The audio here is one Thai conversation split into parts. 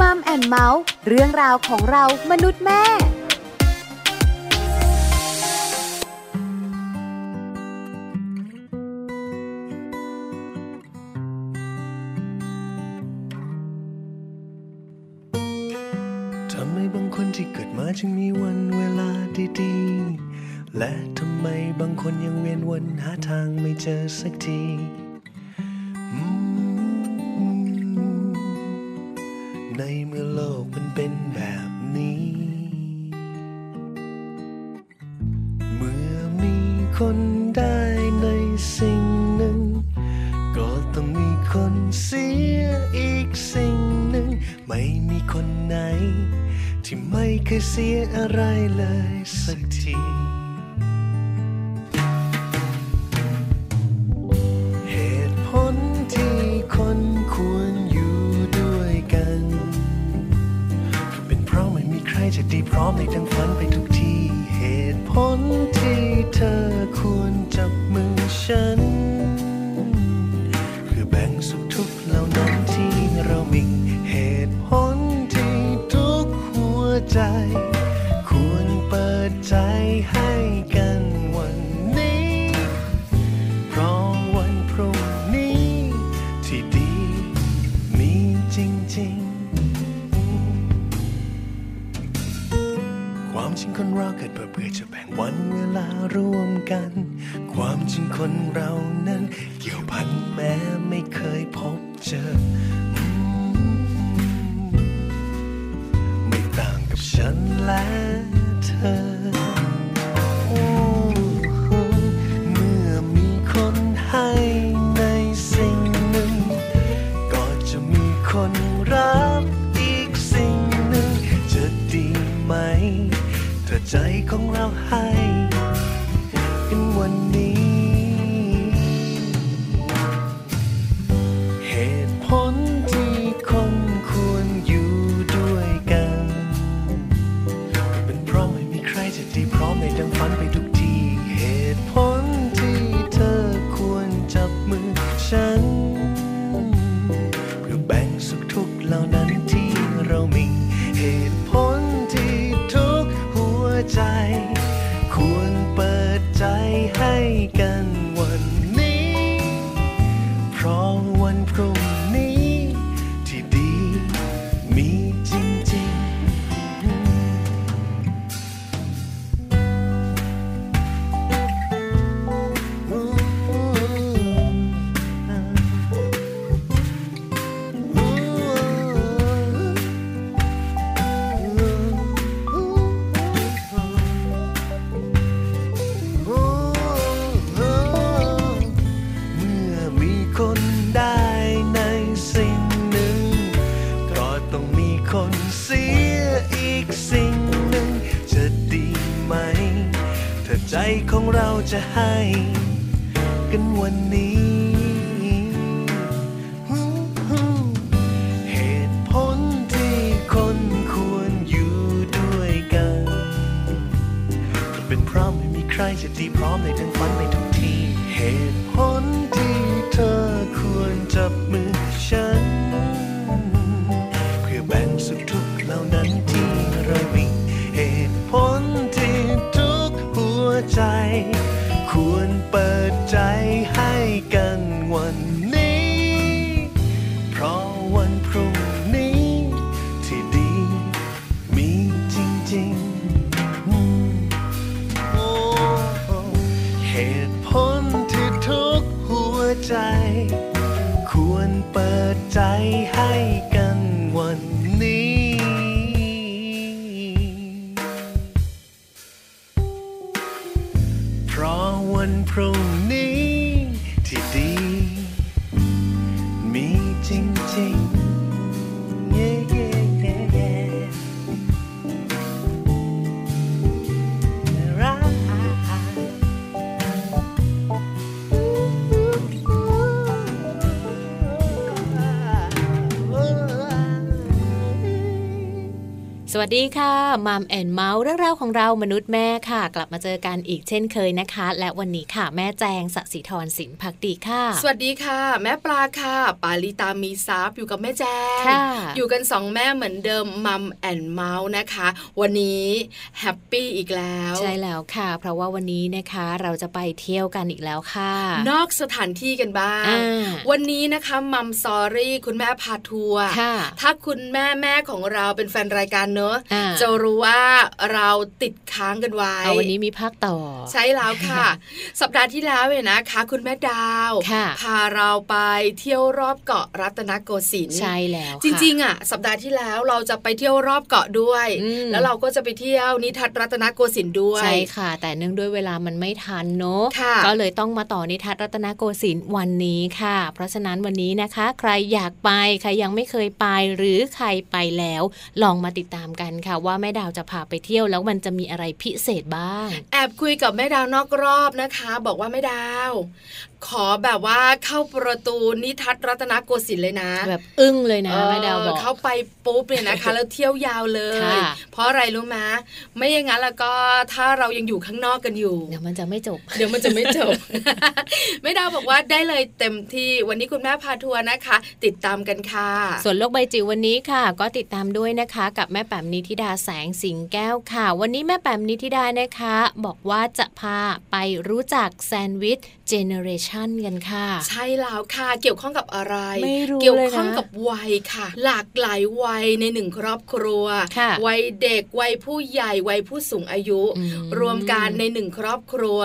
มัมแอนเมาส์เรื่องราวของเรามนุษย์แม่ทำไมบางคนที่เกิดมาจึงมีวันเวลาดีๆ และทำไมบางคนยังเวียนวนหาทางไม่เจอสักที และเธอเมื่อมีคนให้ในสิ่งหนึ่ง ก็จะมีคนรับอีกสิ่งหนึ่ง จะดีไหม ถ้าใจของเรา มในทั้งฝันในทุกที่เหตุผลที่เธอควรจับมือฉัน สวัสดีค่ะ Mom and Mouth เรื่องราวของเรามนุษย์แม่ค่ะ กลับมาเจอกันอีกเช่นเคยนะคะ และวันนี้ค่ะแม่แจงสศิธรสินพักดีค่ะ สวัสดีค่ะ แม่ปลาค่ะ ปาลิตามีซับอยู่กับแม่แจงค่ะอยู่กันสองแม่เหมือนเดิม Mom and Mouth นะคะ วันนี้ happyอีกแล้ว ใช่แล้วค่ะ เพราะว่าวันนี้นะคะเราจะไปเที่ยวกันอีกแล้วค่ะ นอกสถานที่กันบ้างอ่าวันนี้นะคะ Mom Story คุณแม่พาทัวร์ค่ะถ้าคุณแม่แม่ของเราเป็นแฟนรายการเนอะอ่าจะรู้ว่าเราติดค้างกันไว้เอาวันนี้มีภาคต่อ ใช่แล้วค่ะ สัปดาห์ที่แล้วเนี่ยนะคะ คุณแม่ดาวค่ะพาเราไปเที่ยวรอบเกาะรัตนโกสินทร์ใช่แล้ว จริงๆอะสัปดาห์ที่แล้วเราจะไปเที่ยวรอบเกาะด้วยอืมแล้วเราก็จะไปเที่ยวนิทัศน์รัตนโกสินทร์ด้วยใช่ค่ะ แต่เนื่องด้วยเวลามันไม่ทันเนอะค่ะก็เลยต้องมาต่อนิทัศน์รัตนโกสินทร์วันนี้ค่ะ เพราะฉะนั้นวันนี้นะคะ ใครอยากไปใครยังไม่เคยไปหรือใครไปแล้ว ลองมาติดตามกันค่ะว่าแม่ดาวจะพาไปเที่ยวแล้วมันจะมีอะไรพิเศษบ้าง แอบคุยกับแม่ดาวนอกรอบนะคะ บอกว่าแม่ดาวขอแบบว่าเข้าประตูนิทัศน์รัตนโกสินทร์เลยนะ แบบอึ้งเลยนะเออแม่ดาวบอกเข้าไปปุ๊บเนี่ยนะคะ แล้วเที่ยวยาวเลยค่ะเพราะอะไรรู้ไหมไม่อย่างนั้นแล้วก็ถ้าเรายังอยู่ข้างนอกกันอยู่เดี๋ยวมันจะไม่จบ เดี๋ยวมันจะไม่จบแม่ดาวบอกว่าได้เลยเต็มที่วันนี้คุณแม่พาทัวร์นะคะ ติดตามกันค่ะ ส่วนโลกใบจิ๋ววันนี้ค่ะ ก็ติดตามด้วยนะคะ กับแม่แป๋มนิธิดาแสงสิงแก้วค่ะ วันนี้แม่แป๋มนิธิดานะคะ บอกว่าจะพาไปรู้จักแซนด์วิชเจเนเรชันกันค่ะ ใช่แล้วค่ะเกี่ยวข้องกับอะไรไม่รู้เกี่ยวเลยนะข้องกับวัยค่ะ หลากหลายวัยในหนึ่งครอบครัวค่ะวัยเด็กวัยผู้ใหญ่วัยผู้สูงอายุอืมรวมกันในหนึ่งครอบครัว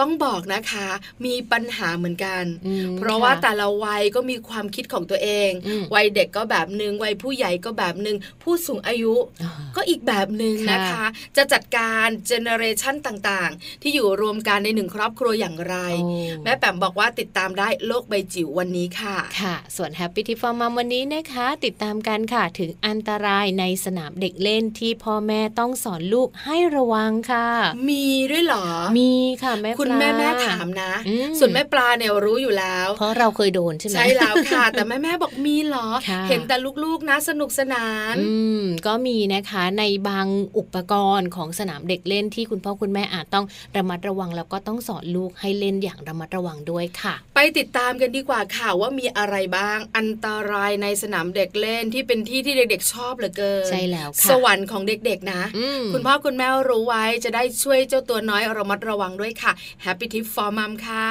ต้องบอกนะคะ มีปัญหาเหมือนกันอืมเพราะว่าค่แต่ละวัยก็มีความคิดของตัวเองอืมวัยเด็กก็แบบหนึ่งวัยผู้ใหญ่ก็แบบหนึ่งผู้สูงอายุอ่าก็อีกแบบหนึ่งนะคะค่ะจะจัดการ generation ต่างๆ ที่อยู่รวมกันในหนึ่งครอบครัวอย่างไรโอ้แม่แปมบอกว่าติดตามได้โลกใบจิ๋ววันนี้ค่ะ ค่ะ ส่วน Happy Tip for Mom วันนี้นะคะ ติดตามกันค่ะถึงอันตรายในสนามเด็กเล่นที่พ่อแม่ต้องสอนลูกให้ระวังค่ะ มีด้วยเหรอ มีค่ะแม่คุณปลาแม่แม่ถามนะอืมส่วนแม่ปลาเนี่ยรู้อยู่แล้ว เพราะเราเคยโดนใช่ไหมใช่แล้วค่ะ แต่แม่แม่บอกมีเหรอค่ะเห็นแต่ลูกๆนะสนุกสนาน อืมก็มีนะคะในบางอุปกรณ์ของสนามเด็กเล่นที่คุณพ่อคุณแม่อาจต้องระมัดระวังแล้วก็ต้องสอนลูกให้เล่นอย่างระมัดระวังด้วยค่ะ ไปติดตามกันดีกว่าค่ะว่ามีอะไรบ้าง อันตรายในสนามเด็กเล่นที่เป็นที่ที่เด็กๆชอบเหลือเกินใช่แล้วค่ะสวรรค์ของเด็กๆนะอืมคุณพ่อคุณแม่รู้ไว้จะได้ช่วยเจ้าตัวน้อยระมัดระวังด้วยค่ะ Happy Tip for Mom ค่ะ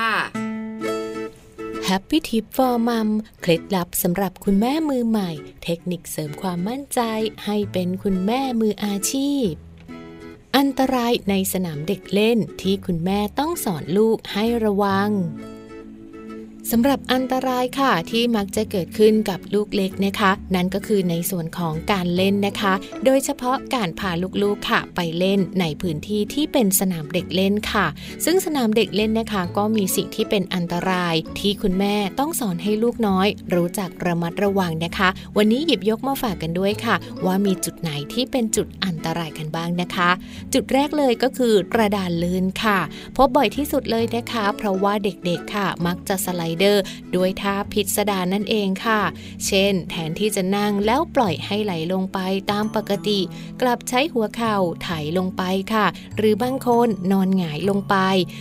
Happy Tip for Mom เคล็ดลับสำหรับคุณแม่มือใหม่ เทคนิคเสริมความมั่นใจให้เป็นคุณแม่มืออาชีพ อันตรายในสนามเด็กเล่นที่คุณแม่ต้องสอนลูกให้ระวัง สำหรับอันตรายค่ะที่มักจะเกิดขึ้นกับลูกเล็กนะคะ นั่นก็คือในส่วนของการเล่นนะคะ โดยเฉพาะการพาลูกๆค่ะไปเล่นในพื้นที่ที่เป็นสนามเด็กเล่นค่ะ ซึ่งสนามเด็กเล่นนะคะ ก็มีสิ่งที่เป็นอันตราย ที่คุณแม่ต้องสอนให้ลูกน้อย รู้จักระมัดระวังนะคะ วันนี้หยิบยกมาฝากกันด้วยค่ะ ว่ามีจุดไหนที่เป็นจุดอันตรายกันบ้างนะคะ จุดแรกเลยก็คือกระดานลื่นค่ะ พบบ่อยที่สุดเลยนะคะ เพราะว่าเด็กๆค่ะ มักจะสไลเดอร์ ด้วยท่าพิสดารนั่นเองค่ะ เช่น แทนที่จะนั่งแล้วปล่อยให้ไหลลงไปตามปกติ กลับใช้หัวเข่าไถลงไปค่ะ หรือบางคนนอนหงายลงไป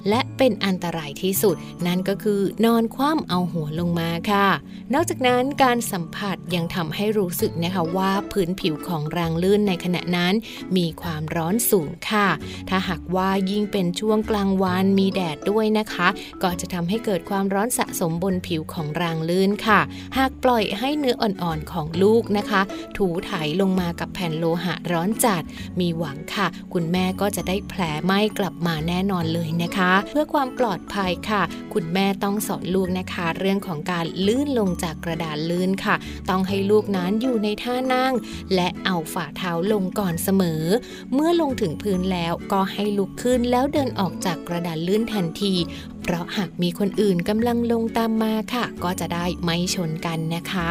และเป็นอันตรายที่สุด นั่นก็คือนอนคว่ำเอาหัวลงมาค่ะ นอกจากนั้นการสัมผัสยังทำให้รู้สึกนะคะว่าพื้นผิวของรางลื่นในขณะนั้น มีความร้อนสูงค่ะ ถ้าหากว่ายิ่งเป็นช่วงกลางวันมีแดดด้วยนะคะ ก็จะทำให้เกิดความร้อนสะสมบนผิวของรางลื่นค่ะ หากปล่อยให้เนื้ออ่อนๆของลูกนะคะ ถูไถลงมากับแผ่นโลหะร้อนจัด มีหวังค่ะ คุณแม่ก็จะได้แผลไหม้กลับมาแน่นอนเลยนะคะ เพื่อความปลอดภัยค่ะ คุณแม่ต้องสอนลูกนะคะ เรื่องของการลื่นลงจากกระดานลื่นค่ะ ต้องให้ลูกนั้นอยู่ในท่านั่ง และเอาฝ่าเท้าลงก่อนเสมอ เมื่อลงถึงพื้นแล้วก็ให้ลุกขึ้นแล้วเดินออกจากกระดานลื่นทันที เพเพราะหากมีคนอื่นกำลังลงตามมาค่ะ ก็จะได้ไม่ชนกันนะคะ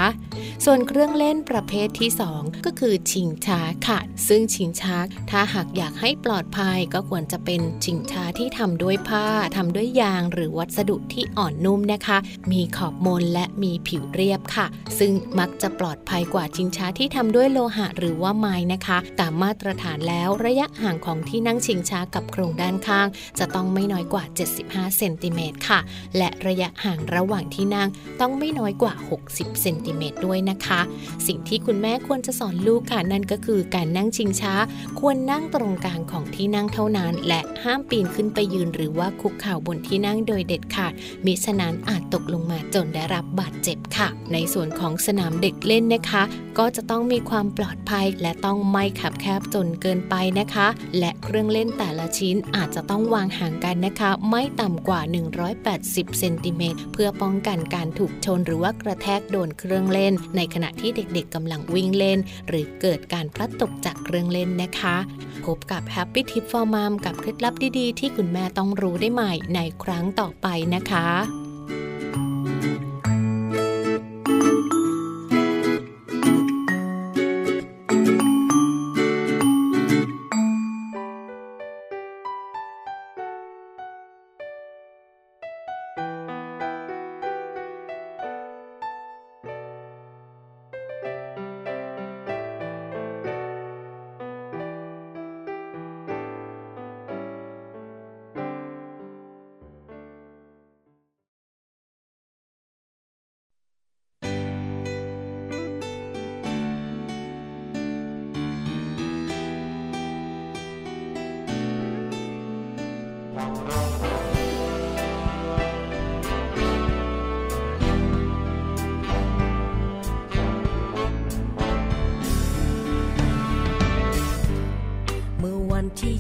ส่วนเครื่องเล่นประเภทที่ 2 ก็คือชิงช้าค่ะ ซึ่งชิงช้าถ้าหากอยากให้ปลอดภัยก็ควรจะเป็นชิงช้าที่ทำด้วยผ้าทำด้วยยางหรือวัสดุที่อ่อนนุ่มนะคะ มีขอบมนและมีผิวเรียบค่ะ ซึ่งมักจะปลอดภัยกว่าชิงช้าที่ทำด้วยโลหะหรือว่าไม้นะคะ ตามมาตรฐานแล้วระยะห่างของที่นั่งชิงช้ากับโครงด้านข้าง จะต้องไม่น้อยกว่า 75 เซนติเมตรค่ะ และระยะห่างระหว่างที่นั่งต้องไม่น้อยกว่า 60เซนติเมตรด้วยนะคะ สิ่งที่คุณแม่ควรจะสอนลูกค่ะนั่นก็คือการนั่งชิงช้า ควรนั่งตรงกลางของที่นั่งเท่านั้น และห้ามปีนขึ้นไปยืนหรือว่าคุกเข่าบนที่นั่งโดยเด็ดขาดมิฉะนั้นอาจตกลงมาจนได้รับบาดเจ็บค่ะ ในส่วนของสนามเด็กเล่นนะคะ ก็จะต้องมีความปลอดภัยและต้องไม่ขับแคบจนเกินไปนะคะ และเครื่องเล่นแต่ละชิ้นอาจจะต้องวางห่างกันนะคะ ไม่ต่ำกว่า180 เซนติเมตรเพื่อป้องกันการถูกชนหรือว่ากระแทกโดนเครื่องเล่น ในขณะที่เด็กๆกำลังวิ่งเล่น หรือเกิดการพลัดตกจากเครื่องเล่นนะคะ พบกับ Happy Tip for Mom กับเคล็ดลับดีๆ ที่คุณแม่ต้องรู้ได้ใหม่ในครั้งต่อไปนะคะ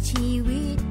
ชีวิต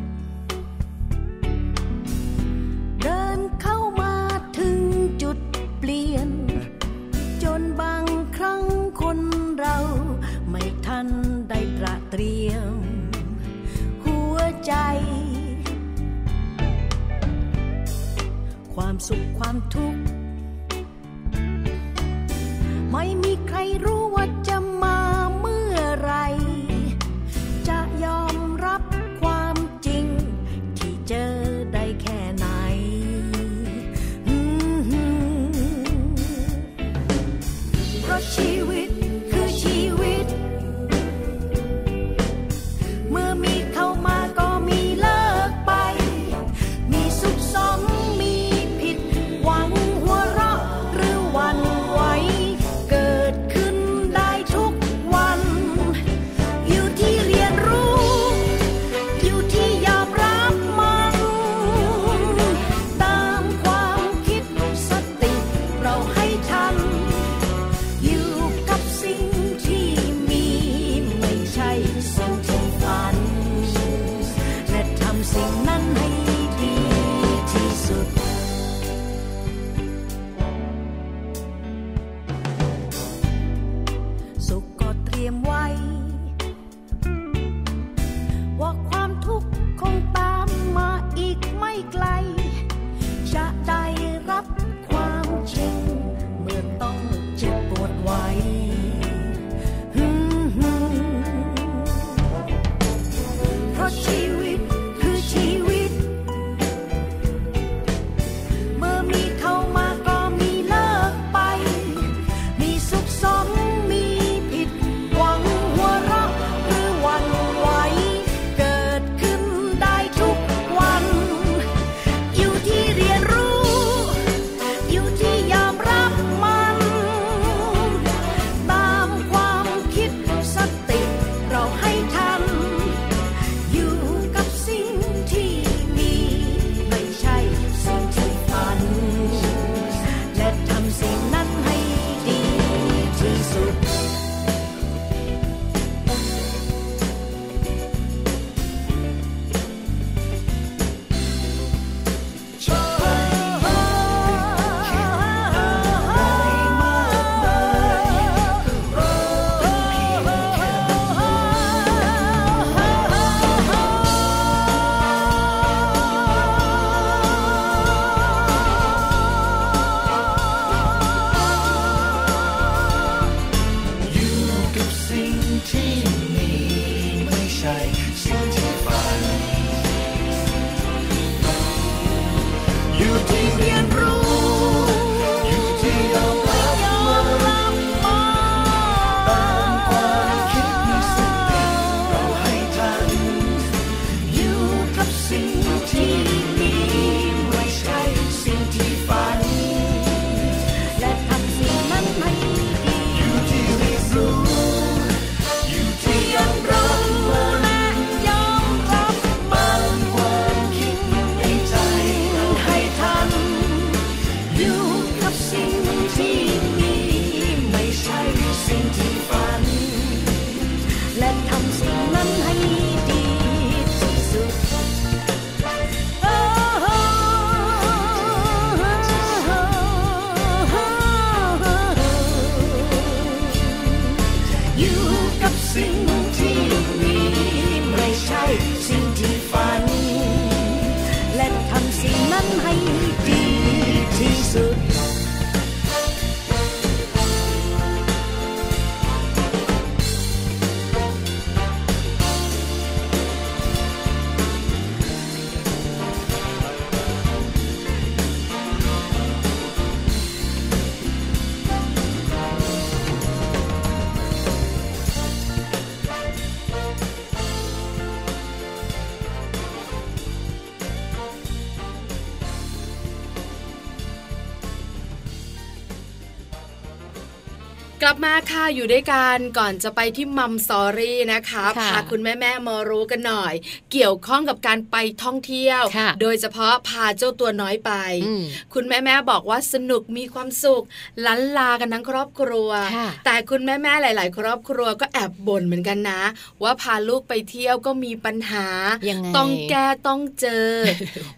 มาค่ะอยู่ด้วยกันก่อนจะไปที่มัมสอรี่นะคะค่ะพาคุณแม่แม่ๆมารู้กันหน่อย เกี่ยวข้องกับการไปท่องเที่ยวค่ะโดยเฉพาะพาเจ้าตัวน้อยไปอืมคุณแม่แม่ๆบอกว่าสนุกมีความสุขลันลากันทั้งครอบครัวค่ะแต่คุณแม่แม่ๆหลาย ๆ ครอบครัวก็แอบบ่นเหมือนกันนะ ว่าพาลูกไปเที่ยวก็มีปัญหายังไงต้องแก้ต้องเจอ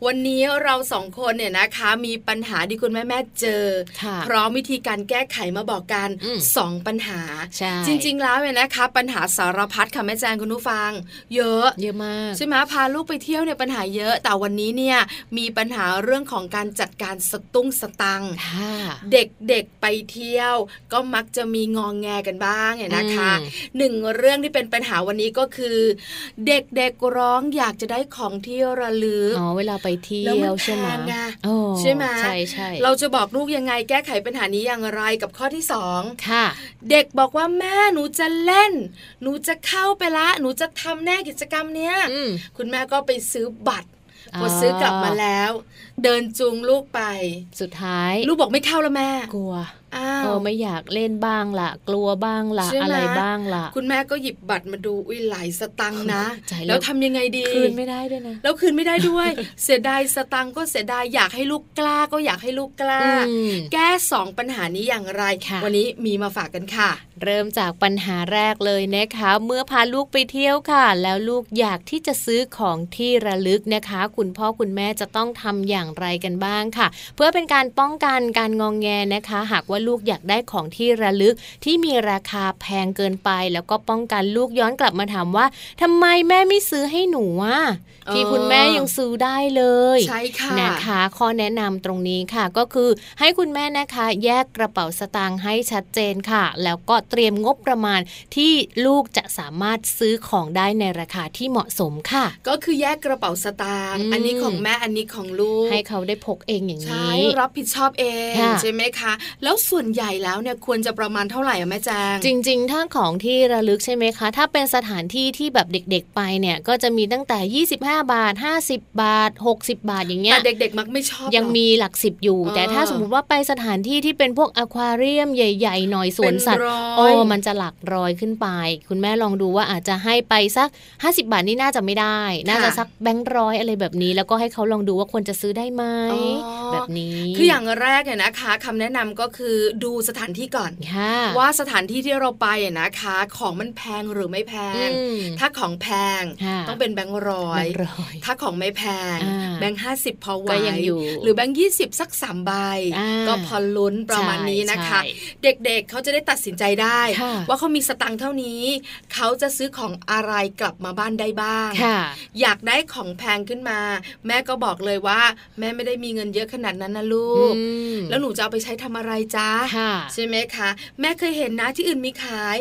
วันนี้เราสองคนเนี่ยนะคะ มีปัญหาที่คุณแม่แม่ๆเจอค่ะพร้อมวิธีการแก้ไขมาบอกกันอืมสองปัญหาใช่จริง ๆ แล้วเนี่ยนะคะปัญหาสารพัดค่ะแม่แจงคุณผู้ฟัง เยอะ เยอะมากใช่ไหมพาลูกไปเที่ยวเนี่ยปัญหาเยอะ แต่วันนี้เนี่ยมีปัญหาเรื่องของการจัดการสตุ้งสตังค์ค่ะเด็กๆไปเที่ยว ก็มักจะมีงองแงกันบ้างเนี่ยนะคะอืมหนึ่งเรื่องที่เป็นปัญหาวันนี้ก็คือ เด็กๆร้องอยากจะได้ของที่ระลึกอ๋อเวลาไปเที่แล้วมัยวนใช่ไหมแพงไงโอ้ใช่ไหมใช่ใช่เราจะบอกลูกยังไงแก้ไขปัญหานี้อย่างไรกับข้อที่สองค่ะเด็กบอกว่าแม่หนูจะเล่น หนูจะเข้าไปละ หนูจะทำแน่กิจกรรมเนี้ยอืมคุณแม่ก็ไปซื้อบัตรอ๋อพอซื้อกลับมาแล้ว เดินจูงลูกไป สุดท้าย ลูกบอกไม่เข้าแล้วแม่ กลัวอ้าวเออไม่อยากเล่นบ้างละกลัวบ้างละใช่ไหมอะไรบ้างละคุณแม่ก็หยิบบัตรมาดูอุ้ยหลายสตังค์นะใจแล้วแล้วทำยังไงดีคืนไม่ได้ด้วยนะแล้วคืนไม่ได้ด้วย เสียดายสตังค์ก็เสียดายอยากให้ลูกกล้าก็อยากให้ลูกกล้าอืมแก้สองปัญหานี้อย่างไรค่ะวันนี้มีมาฝากกันค่ะ เริ่มจากปัญหาแรกเลยนะคะ เมื่อพาลูกไปเที่ยวค่ะ แล้วลูกอยากที่จะซื้อของที่ระลึกนะคะ คุณพ่อคุณแม่จะต้องทำอย่างไรกันบ้างค่ะ เพื่อเป็นการป้องกันการงองแงนะคะ หากว่าลูกอยากได้ของที่ระลึกที่มีราคาแพงเกินไป แล้วก็ป้องกันลูกย้อนกลับมาถามว่าทำไมแม่ไม่ซื้อให้หนูอะที่คุณแม่ยังซื้อได้เลยใช่ค่ะนะคะข้อแนะนำตรงนี้ค่ะก็คือให้คุณแม่นะคะแยกกระเป๋าสตางค์ให้ชัดเจนค่ะ แล้วก็เตรียมงบประมาณที่ลูกจะสามารถซื้อของได้ในราคาที่เหมาะสมค่ะ ก็คือแยกกระเป๋าสตางค์อืมอันนี้ของแม่อันนี้ของลูก ให้เขาได้พกเองอย่างใช่นี้รับผิดชอบเองค่ะใช่ไหมคะแล้วส่วนใหญ่แล้วเนี่ยควรจะประมาณเท่าไหร่อะแม่แจงจริง ๆ ถ้าของที่ระลึกใช่ไหมคะ ถ้าเป็นสถานที่ที่แบบเด็ก ๆ ไปเนี่ยก็จะมีตั้งแต่ 25 บาท 50 บาท 60 บาทอย่างเงี้แต่ยเด็ก ๆ มักไม่ชอบยังหรอกมีหลักสิบอยู่เออแต่ถ้าสมมติว่าไปสถานที่ที่เป็นพวกอควาเรียมใหญ่ ๆ หน่อยสวนสัตว์เป็นร้อยโอ้มันจะหลักร้อยขึ้นไป คุณแม่ลองดูว่าอาจจะให้ไปสัก 50 บาทนี่น่าจะไม่ได้ น่าจะสักแบงค์ร้อยอะไรแบบนี้ แล้วก็ให้เขาลองดูว่าควรจะซื้อได้ไหมอ๋อแบบนี้ คืออย่างแรกเนี่ยนะคะคำแนะนำก็คือดูสถานที่ก่อนค่ะว่าสถานที่ที่เราไปอะนะคะ ของมันแพงหรือไม่แพงอืมถ้าของแพงค่ะต้องเป็นแบงค์ร้อแบยงค์ร้อยถ้าของไม่แพงอ่าแบงค์ห้าสิบพอไหวก็ยังอยู่หรือแบงค์ยี่สิบสักสามใบอ่าก็พอลุ้นประมาณนี้นะคะใช่เด็กๆเขาจะได้ตัดสินใจได้ค่ะว่าเขามีสตังค์เท่านี้เขาจะซื้อของอะไรกลับมาบ้านได้บ้างค่ะอยากได้ของแพงขึ้นมา แม่ก็บอกเลยว่าแม่ไม่ได้มีเงินเยอะขนาดนั้นนะลูกอืมแล้วหนูจะเอาไปใช้ทำอะไรจ้าค่ะใช่ไหมคะ แม่เคยเห็นนะที่อื่นมีขาย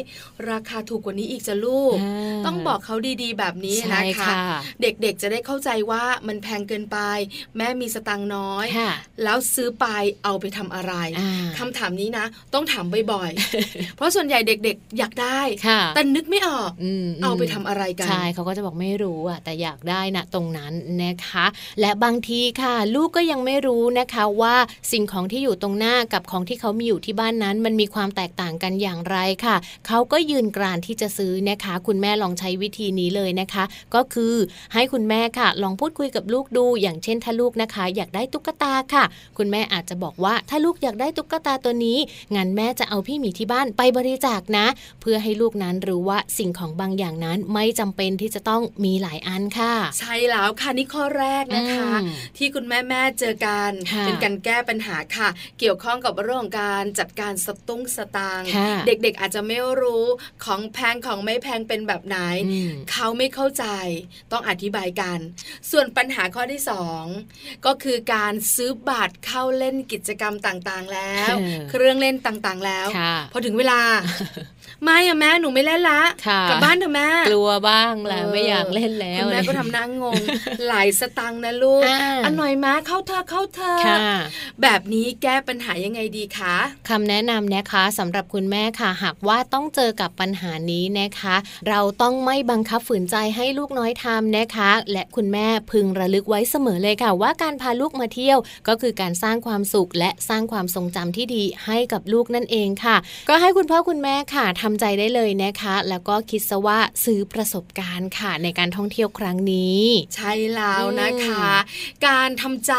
ราคาถูกกว่านี้อีกจะลูกอ่าต้องบอกเขาดีๆ แบบนี้ใช่นะคะค่ะเด็กๆจะได้เข้าใจว่ามันแพงเกินไป แม่มีสตังค์น้อยค่ะแล้วซื้อไปเอาไปทำอะไรอ่าคำถามนี้นะ ต้องถามบ่อยๆ เพราะส่วนใหญ่เด็กๆ อยากได้ค่ะแต่นึกไม่ออกอืมเอาไปทำอะไรกันใช่เขาก็จะบอกไม่รู้อะแต่อยากได้นะตรงนั้นนะคะ และบางทีค่ะลูกก็ยังไม่รู้นะคะว่าสิ่งของที่อยู่ตรงหน้ากับของที่เขามีอยู่ที่บ้านนั้น มันมีความแตกต่างกันอย่างไรค่ะ เขาก็ยืนกรานที่จะซื้อนะคะ คุณแม่ลองใช้วิธีนี้เลยนะคะ ก็คือให้คุณแม่ค่ะ ลองพูดคุยกับลูกดู อย่างเช่นถ้าลูกนะคะ อยากได้ตุ๊กตาค่ะ คุณแม่อาจจะบอกว่าถ้าลูกอยากได้ตุ๊กตาตัวนี้งั้นแม่จะเอาพี่หมีที่บ้านไปบริจาคนะ เพื่อให้ลูกนั้นรู้ว่าสิ่งของบางอย่างนั้นไม่จำเป็นที่จะต้องมีหลายอันค่ะ ใช่แล้วค่ะนี่ข้อแรกนะคะอืมที่คุณแม่แม่ๆเจอกันค่ะเป็นการแก้ปัญหาค่ะ เกี่ยวข้องกับเรื่องของการการจัดการสตุ้งสตางค์ค่ะเด็กๆอาจจะไม่รู้ของแพงของไม่แพงเป็นแบบไหนอืมเขาไม่เข้าใจต้องอธิบายกัน ส่วนปัญหาข้อที่สองก็คือการซื้อบัตรเข้าเล่นกิจกรรมต่างๆแล้วเออเครื่องเล่นต่างๆแล้วค่ะพอถึงเวลา ไม่อะแม่หนูไม่เล่นละค่ะกลับบ้านเถอะแม่กลัวบ้างแหละเออไม่อยากเล่นแล้วคุณแม่ก็ทำหน้างงหลายสตังค์นะลูกอ่าอันหน่อยมาเข้าเธอะเข้าเธอะค่ะแบบนี้แก้ปัญหายังไงดีคะคำแนะนำนะคะสำหรับคุณแม่ค่ะ หากว่าต้องเจอกับปัญหานี้นะคะ เราต้องไม่บังคับฝืนใจให้ลูกน้อยทำนะคะ และคุณแม่พึงระลึกไว้เสมอเลยค่ะ ว่าการพาลูกมาเที่ยว ก็คือการสร้างความสุขและสร้างความทรงจำที่ดีให้กับลูกนั่นเองค่ะ ก็ให้คุณพ่อคุณแม่ค่ะทำใจได้เลยนะคะ แล้วก็คิดซะว่าซื้อประสบการณ์ค่ะ ในการท่องเที่ยวครั้งนี้ ใช่แล้วนะคะ การทำใจ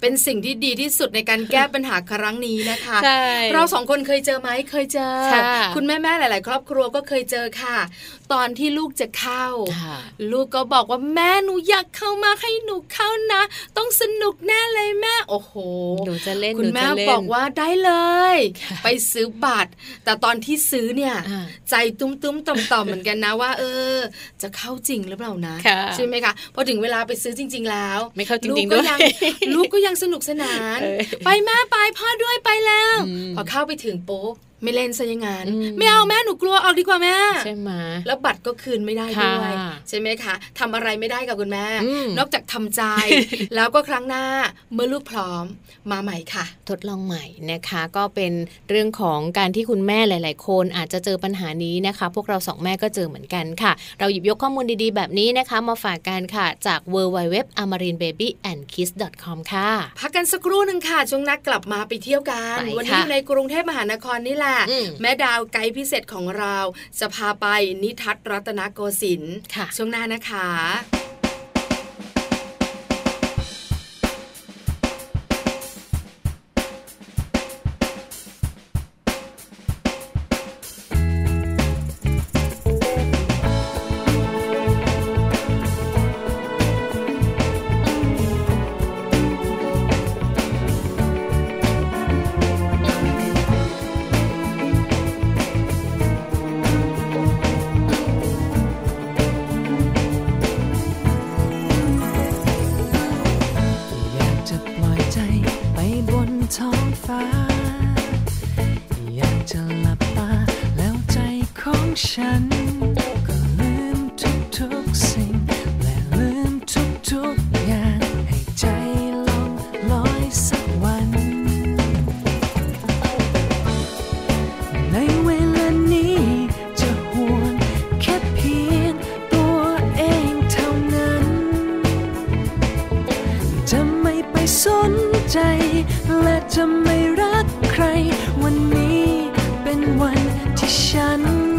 เป็นสิ่งที่ดีที่สุดในการแก้ปัญหาครั้งนี้นะคะใช่เราสองคนเคยเจอไหมเคยเจอค่ะคุณแม่แม่ๆหลาย ๆ ครอบครัวก็เคยเจอค่ะ ตอนที่ลูกจะเข้าค่ะลูกก็บอกว่าแม่หนูอยากเข้ามาให้หนูเข้านะ ต้องสนุกแน่เลยแม่โอ้โหหนูจะเล่นคุณหนูแม่จะเล่นบอกว่าได้เลยค่ะไปซื้อบัตร แต่ตอนที่ซื้อเนี่ยอ่าใจตุ้มๆต่อมๆเหมือนกันนะว่า เออ จะเข้าจริงหรือเปล่านะค่ะใช่ไหมคะพอถึงเวลาไปซื้อจริง ๆ แล้ว ไม่เข้าจริงๆลูกก็ด้วยยังลูกก็ยังสนุกสนานเออไปแม่ไปพ่อด้วยไปแล้วอืมพอเข้าไปถึงปุ๊บ ไม่เล่นซะอยังงานอืมไม่เอาแม่หนูกลัวออกดีกว่าแม่ใช่ไหมแล้วบัตรก็คืนไม่ได้ค่ะด้วยใช่ไหมคะทำอะไรไม่ได้กับคุณแม่อืมนอกจากทำใจ แล้วก็ครั้งหน้าเมื่อลูกพร้อมมาใหม่ค่ะ ทดลองใหม่นะคะ ก็เป็นเรื่องของการที่คุณแม่หลาย ๆ คนอาจจะเจอปัญหานี้นะคะ พวกเราสองแม่ก็เจอเหมือนกันค่ะ เราหยิบยกข้อมูลดีๆ แบบนี้นะคะ มาฝากกันค่ะจาก w w w a m a r i n b a b y a n d k i s s c o m ค่ะ พักกันสักครู่หนึ่งค่ะช่วงนักกลับมาไปเที่ยวกันไปวันี้ค่ะอยู่ในกรุงเทพมหานครนี่แหละอืมแม่ดาวไกด์พิเศษของเราจะพาไปนิทัศน์รัตนโกสินทร์ค่ะช่วงหน้านะคะ จะไม่ไปสนใจ และจะไม่รักใคร วันนี้เป็นวันที่ฉัน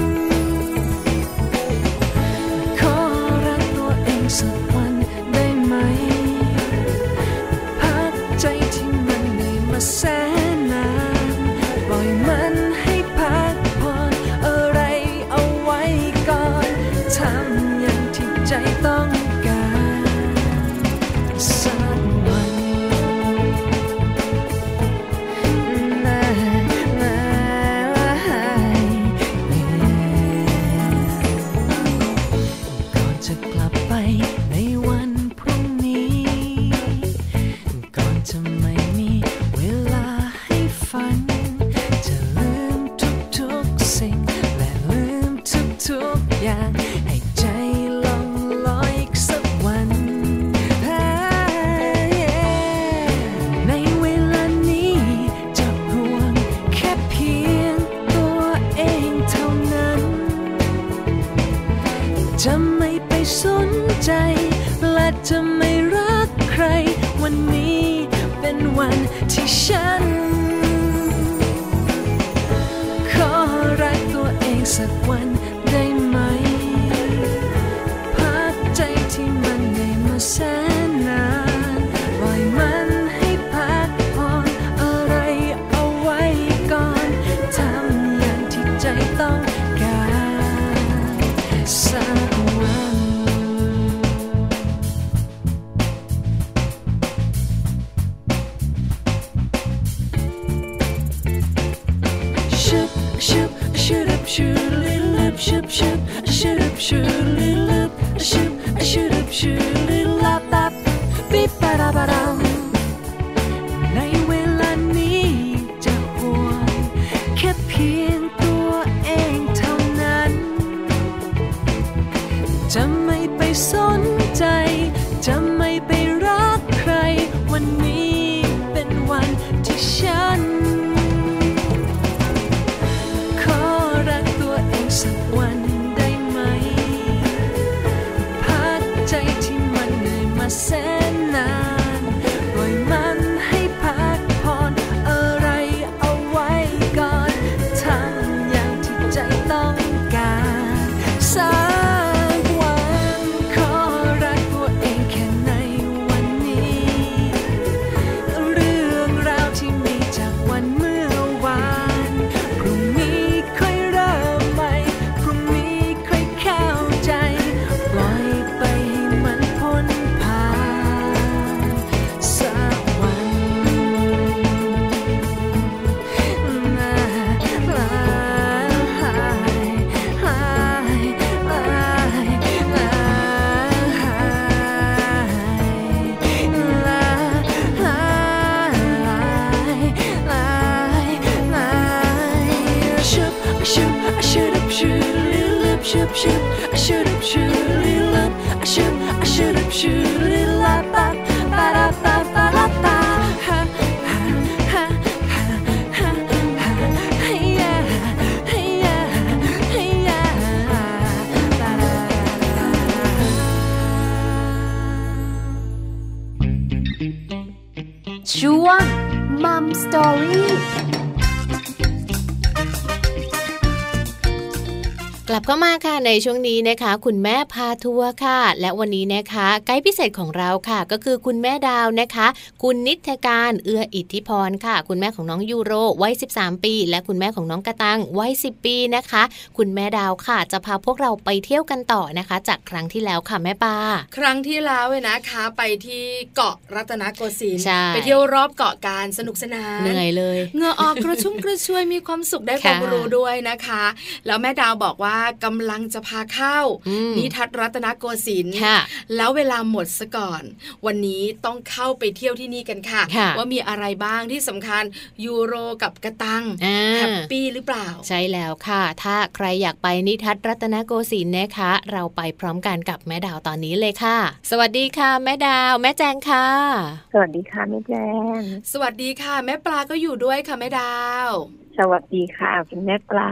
shoot a little up, shoot, shoot, a shoot up, shoot a little up, a shoot, a shoot up, shoot. ช่วงมัมสตอรี่ ลับเข้ามาค่ะในช่วงนี้นะคะ คุณแม่พาทัวร์ค่ะ และวันนี้นะคะไกด์พิเศษของเราค่ะ ก็คือคุณแม่ดาวนะคะ คุณนิทการเอื้ออิทธิพรค่ะ คุณแม่ของน้องยูโรวัย 13 ปี และคุณแม่ของน้องกระตังวัย 10 ปีนะคะ คุณแม่ดาวค่ะ จะพาพวกเราไปเที่ยวกันต่อนะคะ จากครั้งที่แล้วค่ะแม่ปาครั้งที่แล้วเว้ยนะคะไปที่เกาะรัตนโกสินทร์ใช่ไปเที่ยวรอบเกาะการสนุกสนานเหนื่อยเลยเหงื่อออกกระชุ่มกระชวยมีความสุขได้ความค่ะรู้ด้วยนะคะ แล้วแม่ดาวบอกว่ากำลังจะพาเข้าอืมนิทัศน์รัตนโกสินทร์ค่ะแล้วเวลาหมดซะก่อน วันนี้ต้องเข้าไปเที่ยวที่นี่กันค่ะค่ะว่ามีอะไรบ้างที่สำคัญยูโรกับกระตังอ่าแฮปปี้หรือเปล่า ใช่แล้วค่ะ ถ้าใครอยากไปนิทัศน์รัตนโกสินทร์นะคะ เราไปพร้อมกันกับแม่ดาวตอนนี้เลยค่ะ สวัสดีค่ะ แม่ดาว แม่แจงค่ะ สวัสดีค่ะแม่แจงสวัสดีค่ะ แม่ปลาก็อยู่ด้วยค่ะแม่ดาว สวัสดีค่ะคุณแม่ปลา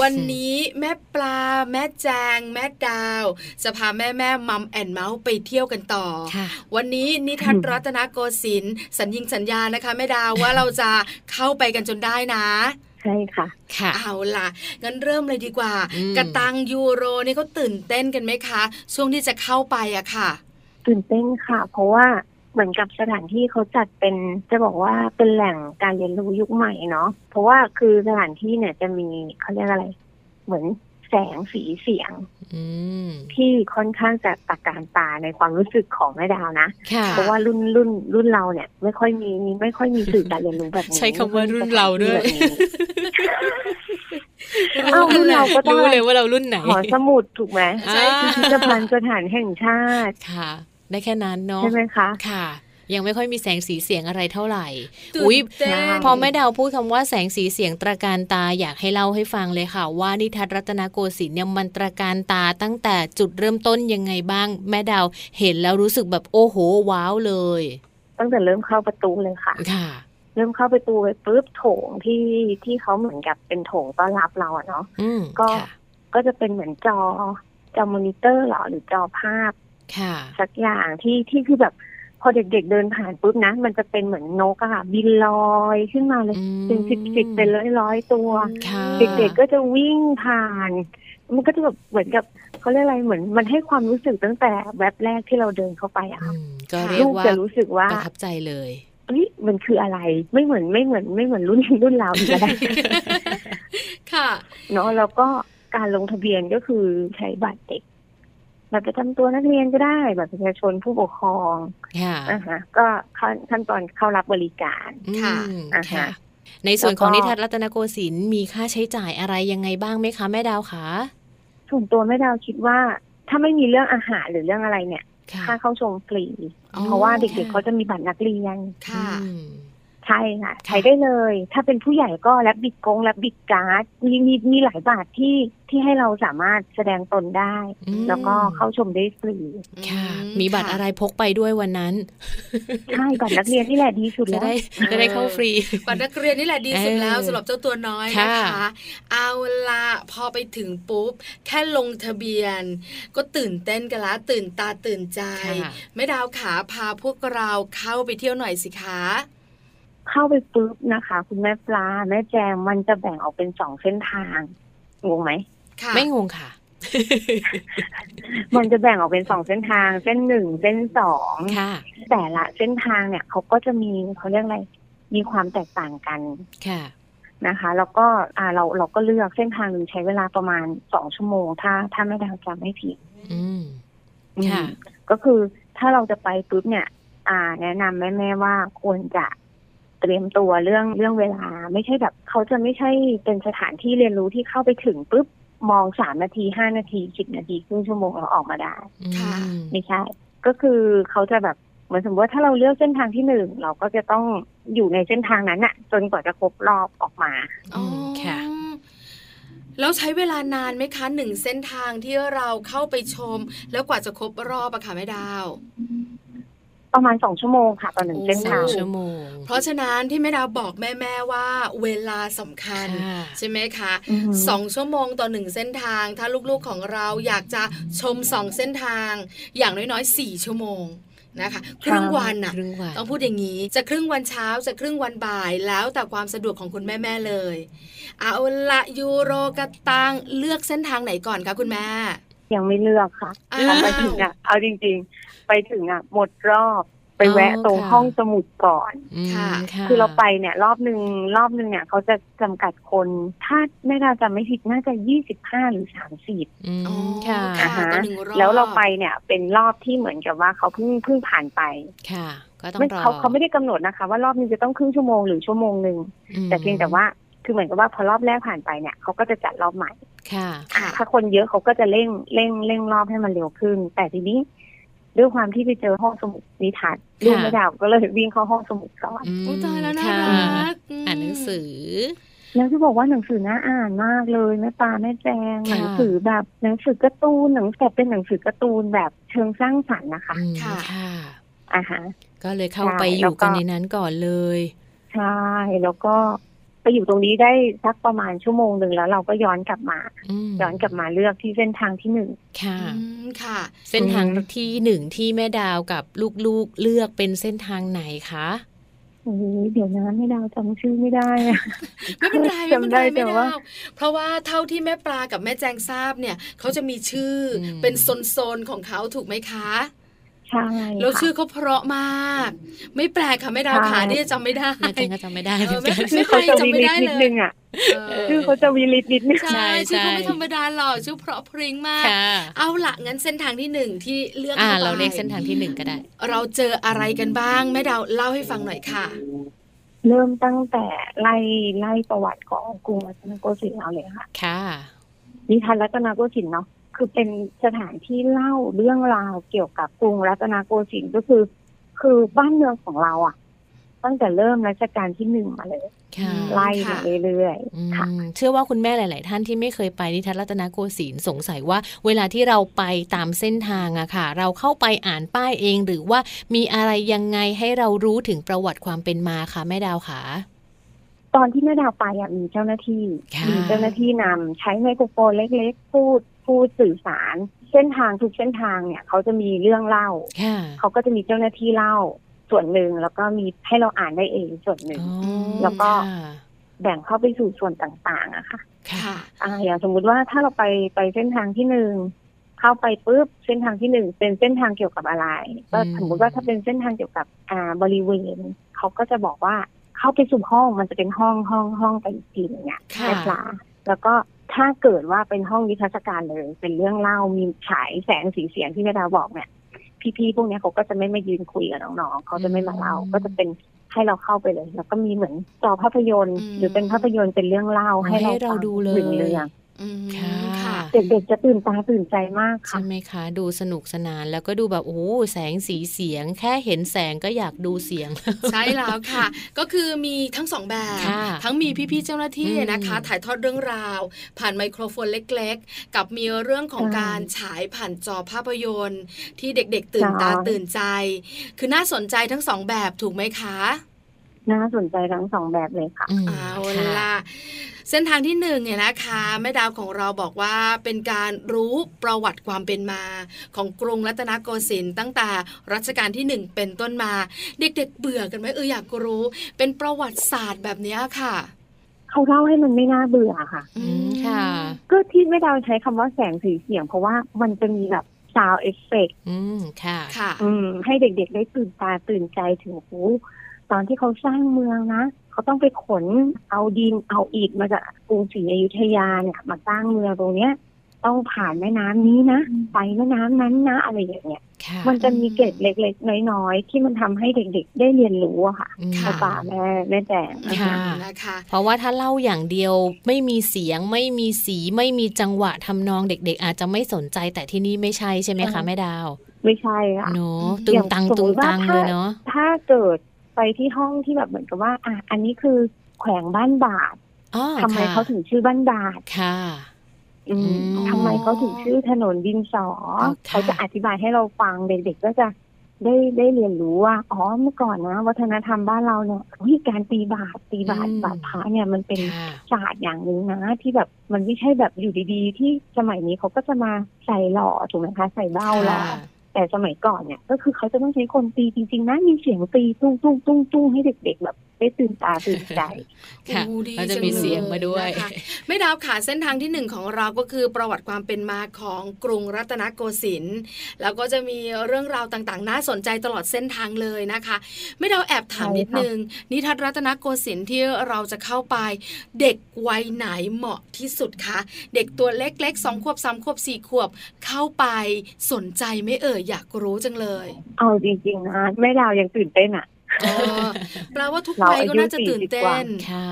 วันนี้แม่ปลา แม่แจง แม่ดาว จะพาแม่แม่ Mom and Mouth ไปเที่ยวกันต่อค่ะวันนี้นิทัศน์รัตนโกสินทร์สัญญิงสัญญานะคะแม่ดาวว่าเราจะเข้าไปกันจนได้นะใช่ค่ะ ค่ะ เอาล่ะ งั้นเริ่มเลยดีกว่าอืมกระตังยูโรนี่เขาตื่นเต้นกันไหมคะ ช่วงที่จะเข้าไปอะค่ะ ตื่นเต้นค่ะ เพราะว่า เหมือนกับสถานที่เขาจัดเป็นจะบอกว่าเป็นแหล่งการเรียนรู้ยุคใหม่เนาะเพราะว่าคือสถานที่เนี่ยจะมีเขาเรียกอะไร เหมือนแสงสีเสียงอืมที่ค่อนข้างจะตะการตาในความรู้สึกของแม่ดาวนะค่ะเพราะว่ารุ่นรุ่นรุ่นเราเนี่ย ไม่ค่อยมีไม่ค่อยมีสื่อการเรียนรู้แบบนี้ใช้คำว่ารุ่นเราด้วยไม่ค่อมีสถานที่แบบนี้เอ้ารุ่นเราก็ได้รู้เลยว่าเรารุ่นไหนหอสมุดถูกไหมใช่พิพิธภัณฑ์สถานแห่งชาติค่ะ ได้แค่นั้นเนาะใช่ไหมคะค่ะ ยังไม่ค่อยมีแสงสีเสียงอะไรเท่าไหร่ตื่นอุ๊ยเต้นพอแม่ดาวพูดคำว่าแสงสีเสียงตระการตาอยากให้เล่าให้ฟังเลยค่ะ ว่านิทัศน์รัตนโกสินทร์เนี่ยมันตระการตาตั้งแต่จุดเริ่มต้นยังไงบ้าง แม่ดาวเห็นแล้วรู้สึกแบบโอ้โหว้าวเลย ตั้งแต่เริ่มเข้าประตูเลยค่ะค่ะเริ่มเข้าประตูไปปุ๊บโถงที่ที่เขาเหมือนกับเป็นโถงต้อนรับเราอะเนาะอืมก็ค่ะก็จะเป็นเหมือนจอจอมอนิเตอร์เหรอหรือจอภาพค่ะ สักอย่างที่ที่คือแบบพอเด็กๆเดินผ่านปุ๊บนะ มันจะเป็นเหมือนนกอะค่ะบินลอยขึ้นมาเลยอืมเป็นสิบสิบเป็นร้อยร้อยๆตัวค่ะเด็กๆก็จะวิ่งผ่าน มันก็จะแบบเหมือนกับเขาเรียกอะไรเหมือน มันให้ความรู้สึกตั้งแต่แวบแรกที่เราเดินเข้าไปอะอืค่ะมก็เรียลูกกว่าจะรู้สึกว่าประทับใจเลยเฮ้ยมันคืออะไรไม่เหมือนไม่เหมือนไม่เหมือนรุ่นรุ่นเราอีกแล้วค่ะ เนาะแล้วก็การลงทะเบียนก็คือใช้บัตรเด็ก บัตรประจำตัวนักเรียนก็ได้บัตรประชาชนผู้ปกครองค่ะอ่าฮะก็ขั้นขั้นตอนเข้ารับบริการค่ะอืมอ่าฮะค่ะในส่วนของแล้วก็นิทัศน์รัตนโกสินทร์มีค่าใช้จ่ายอะไรยังไงบ้างไหมคะแม่ดาวคะส่วนตัวแม่ดาวคิดว่า ถ้าไม่มีเรื่องอาหารหรือเรื่องอะไรเนี่ย ค่ะค่าเข้าชมฟรีอ๋อเพราะว่าเด็กๆเขาจะมีบัตรนักเรียนค่ะอืม ใช่ค่ะ ใช้ได้เลย ถ้าเป็นผู้ใหญ่ก็แลบบิดกงแลบบิดการ์ดมีมีมีหลายบาทที่ที่ให้เราสามารถแสดงตนได้อืมแล้วก็เข้าชมได้ฟรีค่ะอืมีบัตรอะไรพกไปด้วยวันนั้นใช่บัตรนักเรียนนี่แหละดีสุดจะแล้วได้จะได้เข้าฟรีบัตรนักเรียนนี่แหละดีสุดแล้วเออสำหรับเจ้าตัวน้อยนะค่ะคะเอาละพอไปถึงปุ๊บ แค่ลงทะเบียน ก็ตื่นเต้นกันละตื่นตาตื่นใจค่ะแม่ดาวขาพาพวกเราเข้าไปเที่ยวหน่อยสิคะ เข้าไปปุ๊บนะคะ คุณแม่ปลาแม่แจงมันจะแบ่งออกเป็นสองเส้นทางงงไหมค่ะไม่งงค่ะ มันจะแบ่งออกเป็นสองเส้นทาง เส้นหนึ่งเส้นสองค่ะแต่ละเส้นทางเนี่ยเขาก็จะมีเขาเรียกอะไรมีความแตกต่างกันค่ะนะคะ แล้วก็อ่าเราเราก็เลือกเส้นทางหนึ่งใช้เวลาประมาณสองชั่วโมง ถ้า ถ้าไม่ได้จำไม่ผิดอืมอืมค่ะ ก็คือถ้าเราจะไปปุ๊บเนี่ย อ่า แนะนำแม่ๆว่าควรจะ เตรียมตัวเรื่องเรื่องเวลา ไม่ใช่แบบเขาจะไม่ใช่เป็นสถานที่เรียนรู้ที่เข้าไปถึงปุ๊บมองสามนาทีห้านาทีสิบนาทีครึ่งชั่วโมงเราออกมาได้ค่ะอืมไม่ใช่ ก็คือเขาจะแบบเหมือนสมมติว่าถ้าเราเลือกเส้นทางที่หนึ่งเราก็จะต้องอยู่ในเส้นทางนั้นอะจนกว่าจะครบรอบออกมาอืมค่ะอ๋อแล้วใช้เวลานานไหมคะหนึ่งเส้นทางที่เราเข้าไปชม แล้วกว่าจะครบรอบอะค่ะแม่ดาว ประมาณสองชั่วโมงค่ะต่อหนึ่งเส้นสอทางงชั่วโมง เพราะฉะนั้นที่แม่ดาวบอกแม่ๆว่าเวลาสำคัญค่ะใช่ไหมคะอือหือสองชั่วโมงต่อหนึ่งเส้นทาง ถ้าลูกๆของเราอยากจะชมสองเส้นทาง อย่างน้อยๆสี่ชั่วโมงนะคะครึ่งวันน่ะครึ่งวันต้องพูดอย่างนี้จะครึ่งวันเช้าจะครึ่งวันบ่ายแล้วแต่ความสะดวกของคุณแม่ๆเลย เอาละยูโรกระตังเลือกเส้นทางไหนก่อนคะคุณแม่ยังไม่เลือกค่ะอ้าวพอไปถึงอะเอาจริงๆ ไปถึงอะหมดรอบไปแวะอ๋อตรงค่ะห้องสมุดก่อนอืมค่ะค่ะคือเราไปเนี่ยรอบหนึ่งรอบหนึ่งเนี่ยเขาจะจำกัดคนถ้าไม่น่าจะไม่ผิดน่าจะยี่สิบห้าหรือสามสิบอืมอ๋อค่ะค่ะอ่าฮะต่อหนึ่งรอบแล้วเราไปเนี่ยเป็นรอบที่เหมือนกับว่าเขาเพิ่งเพิ่งผ่านไปค่ะ ก็ต้องไม่รอเขาเขาไม่ได้กำหนดนะคะ ว่ารอบนึงจะต้องครึ่งชั่วโมงหรือชั่วโมงหนึ่งอืมแต่เพียงแต่ว่าคือเหมือนกับว่าพอรอบแรกผ่านไปเนี่ยเขาก็จะจัดรอบใหม่ค่ะค่ะถ้าคนเยอะเขาก็จะเร่งเร่งเร่งรอบให้มันเร็วขึ้น แต่ทีนี้ ด้วยความที่ไปเจอห้องสมุดนิทานลูกไม่ดาวก็เลยวิ่งเข้าห้องสมุดก่อนอืมโอ้ตายแล้วน่าค่ะรักมอ่านหนังสือแล้วจะบอกว่าหนังสือน่าอ่านมากเลยแม่ปลาแม่แจงค่ะหนังสือแบบหนังสือการ์ตูนหนังแต่เป็นหนังสือการ์ตูนแบบเชิงสร้างสรรค์นะคะอืมค่ะค่ะอ่าฮะก็เลยเข้าใช่ไปอแล้ยู่วก็กันในนั้นก่อนเลย ใช่แล้วก็ ไปอยู่ตรงนี้ได้สักประมาณชั่วโมงหนึ่งแล้วเราก็ย้อนกลับมามย้อนกลับมาเลือกที่เส้นทางที่หนึ่งค่ะอืมค่ะ เส้นทางอืมที่หนึ่งที่แม่ดาวกับลูกๆเลือกเป็นเส้นทางไหนคะโอ้ยเดี๋ยวนะไม่ดาวจำชื่อไม่ได้อะไม่เป็นไรไม่เป็นจำไรได้ไม่แต่ว่าได้เพราะว่าเท่าที่แม่ปลากับแม่แจงทราบเนี่ยเขาจะมีชื่ออมเป็นโซนๆของเขาถูกไหมคะ ใช่แล้วค่ะชื่อเขาเพราะมาก ไม่แปลกค่ะแม่ดาวใช่ขาที่จะจำไม่ได้แม่แจงก็จำไม่ได้เหเอมืออนไม่กันชื่อเขาจะวีลิตนิดนึงอะเออชื่อเขาจะวีลิตนิดนึงใช่ใช่ชื่อเขาไม่ใช่ธรรมดาหรอกชื่อเพราะพริ้งมากค่ะเอาละงั้นเส้นทางที่หนึ่งที่เลือกอ่าข้ไปเราเรียกเส้นทางที่หนึ่งก็ได้ เราเจออะไรกันบ้างแม่ดาวเล่าให้ฟังหน่อยค่ะเริ่มตั้งแต่ไล่ไล่ประวัติของกรุงรัตนโกสินทร์เอาเลยค่ะ ค่ะนิทานรัตนโกสินทร์เนาะ คือเป็นสถานที่เล่าเรื่องราวเกี่ยวกับกรุงรัตนโกสินทร์ก็คือ คือบ้านเมืองของเราอะตั้งแต่เริ่มรัชกาลที่หนึ่งมาเลยค่ะไล่มาค่ะเรื่อยอืมๆค่ะเชื่อว่าคุณแม่หลาย ๆ ท่านที่ไม่เคยไปนิทรรศรัตนโกสินทร์สงสัยว่า เวลาที่เราไปตามเส้นทางอะค่ะ เราเข้าไปอ่านป้ายเองหรือว่ามีอะไรยังไงให้เรารู้ถึงประวัติความเป็นมาคะแม่ดาวขาตอนที่แม่ดาวไปอะมีเจ้าหน้าที่ค่ะมีเจ้าหน้าที่นำใช้ไมโครโฟนเล็ก ๆ พูด พูดสื่อสาร เส้นทางทุกเส้นทางเนี่ยเขาจะมีเรื่องเล่าค่ะเขาก็จะมีเจ้าหน้าที่เล่าส่วนหนึ่งแล้วก็มีให้เราอ่านได้เองส่วนหนึ่งอ๋อแล้วก็ค่ะแบ่งเข้าไปสู่ส่วนต่างๆอะค่ะค่ะ ค่ะอ่าอย่างสมมุติว่าถ้าเราไปไปเส้นทางที่หนึ่งเข้าไปปุ๊บเส้นทางที่หนึ่งเป็นเส้นทางเกี่ยวกับอะไร ก็อืมสมมติว่าถ้าเป็นเส้นทางเกี่ยวกับอ่าบริเวณเขาก็จะบอกว่าเข้าไปสู่ห้องมันจะเป็นห้องห้องห้องไปอีกทีหนึงเนี่ยค่ะแม่ปลา แล้วก็ถ้าเกิดว่าเป็นห้องนิทรรศการเลย เป็นเรื่องเล่ามีฉายแสงสีเสียงที่แม่ดาวบอกเนี่ย พี่ๆพวกเนี้ยเขาก็จะไม่มายืนคุยกับน้องๆเขาจะไม่มาเล่าอืมก็จะเป็นให้เราเข้าไปเลย แล้วก็มีเหมือนจอภาพยนตร์อืมหรือเป็นภาพยนตร์เป็นเรื่องเล่าให้เราให้เราฟังดูเลยหนึ่งเรื่อง อืมค่ะค่ะ เด็กๆจะตื่นตาตื่นใจมากค่ะ ใช่ไหมคะ ดูสนุกสนานแล้วก็ดูแบบโอ้โหแสงสีเสียง แค่เห็นแสงก็อยากดูเสียง ใช่แล้วค่ะ ก็คือมีทั้งสองแบบค่ะทั้งมีพี่ๆเจ้าหน้าที่อืมนะคะ ถ่ายทอดเรื่องราว ผ่านไมโครโฟนเล็กๆ กับมีเรื่องของค่ะการฉายผ่านจอภาพยนตร์ ที่เด็กๆตื่นตาค่ะตื่นใจ คือน่าสนใจทั้งสองแบบถูกไหมคะ น่าสนใจทั้งสองแบบเลยค่ะอืมเอาค่ะล่ะเส้นทางที่หนึ่งเนี่ยนะคะแม่ดาวของเราบอกว่าเป็นการรู้ประวัติความเป็นมา ของกรุงรัตนโกสินทร์ตั้งแต่รัชกาลที่หนึ่งเป็นต้นมา เด็กๆเบื่อกันไหมเอออยากรู้ เป็นประวัติศาสตร์แบบเนี้ยค่ะเขาเล่าให้มันไม่น่าเบื่อค่ะอืมค่ะ ก็ที่แม่ดาวใช้คำว่าแสงสีเสียง เพราะว่ามันจะมีแบบ sound effect อืมค่ะ ค่ะ อืมให้เด็กๆได้ตื่นตาตื่นใจถึงหู ตอนที่เขาสร้างเมืองนะเขาต้องไปขนเอาดินเอาอิฐมาจากกรุงศรีอยุธยาเนี่ยมาสร้างเมืองตรงเนี้ย ต้องผ่านแม่น้ำนี้นะไปแม่น้ำนั้นนะอะไรอย่างเงี้ยค่ะมันจะมีเกร็ดเล็กๆ น้อยๆ ที่มันทำให้เด็กๆ ได้เรียนรู้อะค่ะอืมค่ะภาษาแม่แม่แดงค่ะนะคะเพราะว่าถ้าเล่าอย่างเดียวไม่มีเสียงไม่มีสีไม่มีจังหวะทำนองเด็ก ๆ อาจจะไม่สนใจแต่ที่นี่ไม่ใช่ใช่ไหมคะแม่ดาว ไม่ใช่ค่ะเนาะอืมตึงตังอย่างสมตึมุงติว่าตังถ้าเลยเนาะถ้าเกิด ไปที่ห้องที่แบบเหมือนกับว่า อะอันนี้คือแขวงบ้านบาทอ๋อทำไมค่ะเขาถึงชื่อบ้านบาทค่ะอืมอืมทำไมเขาถึงชื่อถนนดินสอค่ะเขาจะอธิบายให้เราฟังเด็กๆก็จะได้ได้เรียนรู้ว่าอ๋อเมื่อก่อนนะ วัฒนธรรมบ้านเราเนี่ยเฮ้ยการตีบาทตีบาทบาทพระเนี่ยมันเป็นค่ะศาสตร์อย่างหนึ่งนะ ที่แบบมันไม่ใช่แบบอยู่ดีๆ ที่สมัยนี้เขาก็จะมาใส่หล่อถูกไหมคะ ใส่เบ้าหล่อค่ะ แต่สมัยก่อนเนี่ย ก็คือเขาจะต้องใช้คนตีจริงๆนะมีเสียงตีตุ้งตุ้งตุ้งตุ้งให้เด็ก ๆ แบบได้ตื่นตาตื่นใจค่ะอู้ดีเราจะจัมีลเสียงมาด้วยนะคะไม่ดาวขาเส้นทางที่หนึ่งของเราก็คือประวัติความเป็นมาของกรุงรัตนโกสินทร์แล้วก็จะมีเรื่องราวต่างๆ น่าสนใจตลอดเส้นทางเลยนะคะ ไม่ดาวแอบถามใช่นิดค่ะนึงนิทัศน์รัตนโกสินทร์ที่เราจะเข้าไป เด็กวัยไหนเหมาะที่สุดคะเด็กตัวเล็กๆสองขวบสามขวบสี่ขวบเข้าไปสนใจไหม่เอ่ยอยากรู้จังเลย เอาจริงๆนะแม่ดาวยังตื่นเต้นอะอ๋อแปลว่าทุกเราวัยก็อายุน่าจะตื่น40เต้กว่านค่ะ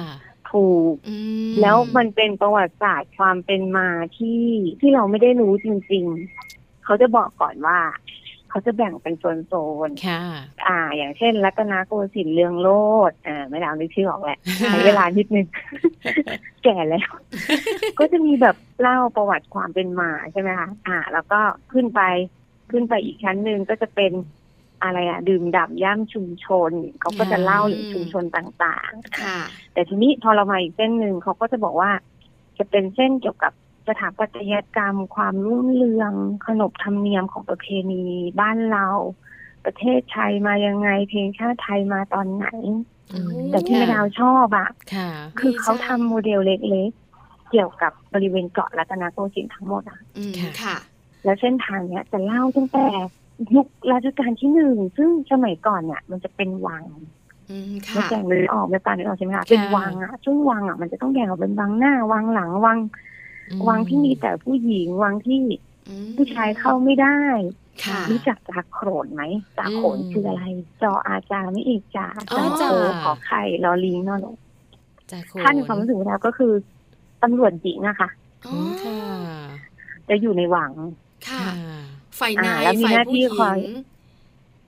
ถูกอืมแล้วมันเป็นประวัติศาสตร์ความเป็นมาที่ที่เราไม่ได้รู้จริง ๆ เขาจะบอกก่อนว่า เขาจะแบ่งเป็นโซนค่ะๆอ่า อย่างเช่น รัตนโกสินทร์เรืองโลดอ่าไม่ดาวนึกชื่อออกแหละค่ะใช้เวลานิดนึง แก่แล้ว ก็จะมีแบบเล่าประวัติความเป็นมาใช่ไหมคะอ่า แล้วก็ขึ้นไป ขึ้นไปอีกชั้นหนึ่งก็จะเป็นอะไรอะดื่มด่ำย่ำชุมชน เขาก็จะเล่าถึงชุมชนต่างๆค่ะแต่ทีนี้พอเรามาอีกเส้นหนึ่งเขาก็จะบอกว่า จะเป็นเส้นเกี่ยวกับสถาปัตยกรรม ความรุ่งเรืองขนบธรรมเนียมของประเพณีบ้านเรา ประเทศไทยมายังไง เพลงชาติไทยมาตอนไหนอืมแต่ที่แม่ดาวชอบอะค่ะคือเขาทำโมเดลเล็กๆ เกี่ยวกับบริเวณเกาะรัตนโกสินทร์ทั้งหมดอะอืมค่ะค่ะ แล้วเส้นทางเนี้ยจะเล่าตั้งแต่ยุครัชกาลที่หนึ่งซึ่งสมัยก่อนเนี่ยมันจะเป็นวังอืมไม่ค่ะแบ่งเลยออกไม่ปานเลยออกใช่ไหมคะเป็นวังอะซึ่งวังอะมันจะต้องแบ่งออกเป็นวังหน้าวังหลังวังอืมวังที่มีแต่ผู้หญิงวังที่อืมผู้ชายเข้าไม่ได้ค่ะรู้จักจาโขนไหมจาโขนอืมคืออะไร จออาจารไม่อีกจาอ๋อจาโคจ้ะขอไข่ลอลิงนอนหนูจากโขท่านความรู้สึกแล้วก็คือตำรวจหญิงอะค่ะอ๋อือมค่ะจะอยู่ในวัง ค่ะค่ะฝ่ายในอ่าแล้วมีฝ่ายหน้าที่ผู้หคญิอยง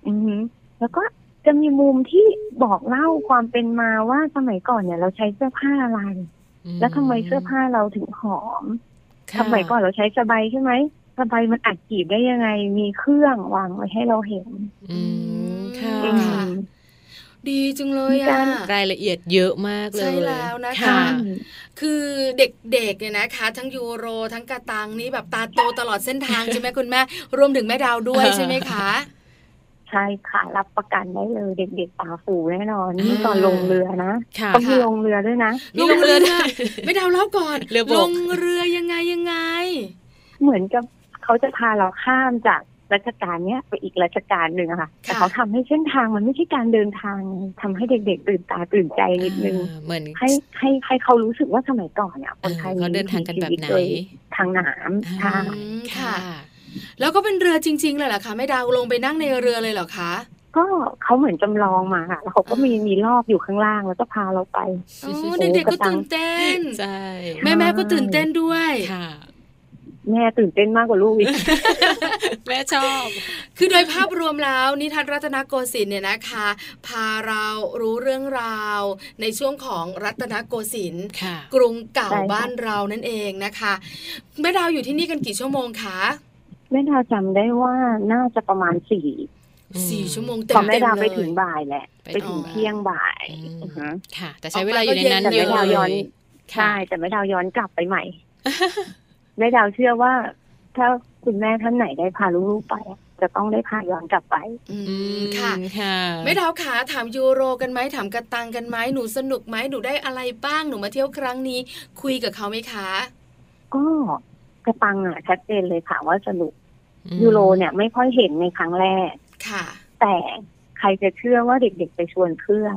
อือฮึแล้วก็จะมีมุมที่บอกเล่าความเป็นมาว่าสมัยก่อนเนี่ย เราใช้เสื้อผ้าอะไร แล้วทำไมเสื้อผ้าเราถึงหอมค่ะสมัยก่อนเราใช้สบายใช่ไหมสบายมันอัดจีบได้ยังไง มีเครื่องวางไว้ให้เราเห็น อืมค่ะอืมค่ะ ดีจังเลยมีอะการรายละเอียดเยอะมากเลย ใช่แล้วนะคะค่ะคือเด็กๆเนี่ยนะคะ ทั้งยูโรทั้งกาตังนี่แบบตาโตตลอดเส้นทางใช่ไหมคุณแม่ รวมถึงแม่ดาวด้วยใช่ไหมคะใช่ค่ะ รับประกันได้เลยเด็กๆตาฟูแน่นอนอ่านี่ตอนลงเรือนะค่ะต้องมีลงเรือด้วยนะมีลงเรือด้วยไม่ดาวเล่าก่อนเรือบกลงเรือยังไงยังไง เหมือนกับเขาจะพาเราข้ามจาก ราชการเนี้ยไปอีกราชการหนึ่งอะค่ะ แต่เขาทำให้เส้นทางมันไม่ใช่การเดินทางทำให้เด็กๆตื่นตาตื่นใจนิดนึงอ่าเหมือนให้ให้ให้เขารู้สึกว่าสมัยก่อนเนี่ยคนไทยเออเขาเดินทางกันแบบไหนมีวิถีชีวิตโดยทางน้ำใช่อืมค่ะค่ะแล้วก็เป็นเรือจริง ๆ เลยเหรอคะแม่ดาวลงไปนั่งในเรือเลยเหรอคะก็เขาเหมือนจำลองมาค่ะแล้วเขาก็มีมีรอบอยู่ข้างล่างแล้วก็พาเราไปโอ้เด็กๆก็ตื่นเต้นใช่แม่แม่ๆก็ตื่นเต้นด้วยค่ะ แม่ตื่นเต้นมากกว่าลูกอีก แม่ชอบ คือโดยภาพรวมแล้วนิทานรัตนโกสินทร์เนี่ยนะคะ พาเรารู้เรื่องราว ในช่วงของรัตนโกสินทร์ค่ะกรุงเก่าใช่ค่ะบ้านเรานั่นเองนะคะแม่ดาวอยู่ที่นี่กันกี่ชั่วโมงคะแม่ดาวจำได้ว่าน่าจะประมาณสี่อืมสี่ชั่วโมงพเต็อมแม่เต็มดาวเลไปยถึงบ่ายแหละ ไปไปถึงถึงเที่ยงบ่ายอืมอือฮะค่ะ แต่ใช้เวลาอยู่ในนั้นแต่เยแม่อะดาวเลย้อนยใช่แต่แม่ดาวย้อนกลับไปใหม่ แม่ดาวเชื่อว่า ถ้าคุณแม่ท่านไหนได้พาลูกๆไป จะต้องได้พาย้อนกลับไป อือืมมค่ะค่ะแม่ดาวขาถามยูโรกันไหมถามกระตังกันไหมหนูสนุกไหมหนูได้อะไรบ้างหนูมาเที่ยวครั้งนี้ คุยกับเขาไหมคะก็กระตังอะชัดเจนเลยค่ะว่าสนุกอืมยูโรเนี่ยไม่ค่อยเห็นในครั้งแรกค่ะ แต่ใครจะเชื่อว่าเด็กๆไปชวนเพื่อน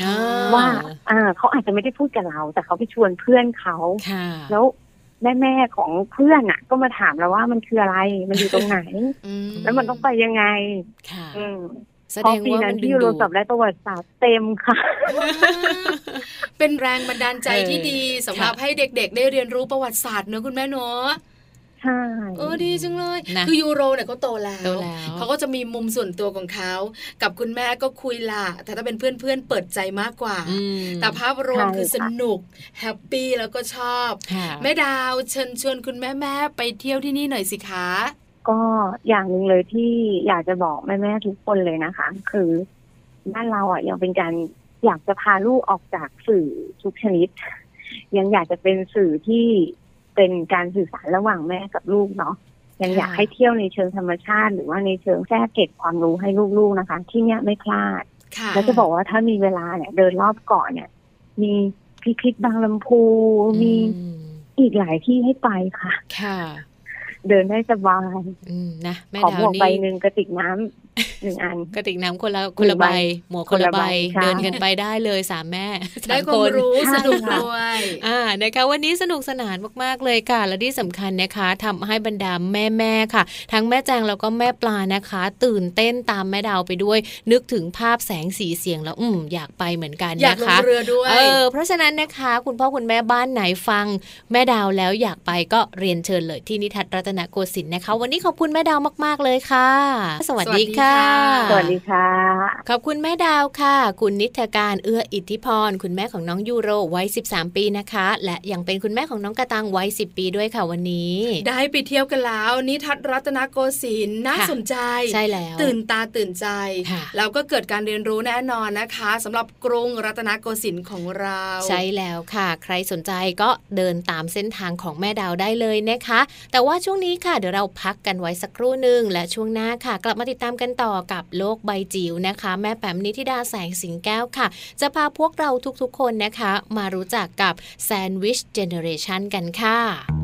อ่าว่า อ่า เขาอาจจะไม่ได้พูดกับเรา แต่เขาไปชวนเพื่อนเขาค่ะแล้ว แม่แม่ๆของเพื่อนอะ ก็มาถามเราว่ามันคืออะไร มันอยู่ตรงไหนอืมแล้วมันต้องไปยังไงค่ะอืมแสพอดงปีว่านั้มันนดึที่งยูโรดูสอบได้ประวัติศาสตร์เต็มค่ะ เป็นแรงบันดาลใจเออที่ดีสำหรับค่ะให้เด็กๆ ได้เรียนรู้ประวัติศาสตร์เนอะคุณแม่เนอะ ใช่เออดีจังเลยนะคือยูโรเนี่ยเขาโตแล้วโตแล้ว เขาก็จะมีมุมส่วนตัวของเขา กับคุณแม่ก็คุยล่ะแต่ถ้าเป็นเพื่อนๆเปิดใจมากกว่าอืมแต่ภาพรวมคือสนุกแฮปปี้แล้วก็ชอบค่ะแม่ดาวเชิญชวนคุณแม่แม่ๆไปเที่ยวที่นี่หน่อยสิคะ ก็อย่างหนึ่งเลยที่อยากจะบอกแม่แม่ๆทุกคนเลยนะคะ คือบ้านเราอะยังเป็นการอยากจะพาลูกออกจากสื่อทุกชนิด ยังอยากจะเป็นสื่อที่ เป็นการสื่อสารระหว่างแม่กับลูกเนาะยังอยากค่ะให้เที่ยวในเชิงธรรมชาติ หรือว่าในเชิงแทรกเก็บความรู้ให้ลูกๆนะคะ ที่เนี้ยไม่พลาดค่ะแล้วจะบอกว่าถ้ามีเวลาเนี่ย เดินรอบเกาะเนี่ย มีพิพิธบางลำพูมีอืมอีกหลายที่ให้ไปค่ะ ค่ะ เดินได้สบายอืมนะแม่ขอดาหมววกนี่ใบหนึ่งกระติกน้ำ หนึ่งอันกระติกน้ำคนละคนละใบใบ หมวกคนละใบคนละใบใช่เดินกันไปได้เลยสามแม่สได้มความนรู้ใช่สนุกค่ะด้วยอ่านะคะวันนี้สนุกสนานมากๆเลยค่ะ และที่สำคัญนะคะทำให้บรรดาแม่ๆค่ะ ทั้งแม่แจงแล้วก็แม่ปลานะคะ ตื่นเต้นตามแม่ดาวไปด้วย นึกถึงภาพแสงสีเสียงแล้วอืมอยากไปเหมือนกันอยากนะลงคะเรือด้วยเออเพราะฉะนั้นนะคะ คุณพ่อคุณแม่บ้านไหนฟัง แม่ดาวแล้วอยากไปก็เรียนเชิญเลยที่นิทัศน์รัตนโกสินทร์นะคะ วันนี้ขอบคุณแม่ดาวมาก ๆเลยค่ะ สวัสดีค่ะสวัสดีค่ะ ขอบคุณแม่ดาวค่ะ คุณนิทการเอื้ออิทธิพร คุณแม่ของน้องยูโรวัย 13 ปีนะคะ และยังเป็นคุณแม่ของน้องกระตังวัย 10 ปีด้วยค่ะวันนี้ ได้ไปเที่ยวกันแล้วนิทัศน์รัตนโกสินทร์น่าค่ะสนใจใช่แล้ว ตื่นตาตื่นใจค่ะแล้วก็เกิดการเรียนรู้แน่นอนนะคะสำหรับกรุงรัตนโกสินทร์ของเรา ใช่แล้วค่ะ ใครสนใจก็เดินตามเส้นทางของแม่ดาวได้เลยนะคะ แต่ว่าช่วงนี้ค่ะเดี๋ยวเราพักกันไว้สักครู่หนึ่งและช่วงหน้าค่ะ กลับมาติดตามกันต่อกับโลกใบจิ๋วนะคะ แม่แปมนิธิดาแสงสิงแก้วค่ะ จะพาพวกเราทุกๆคนนะคะ มารู้จักกับแซนด์วิชเจเนเรชันกันค่ะ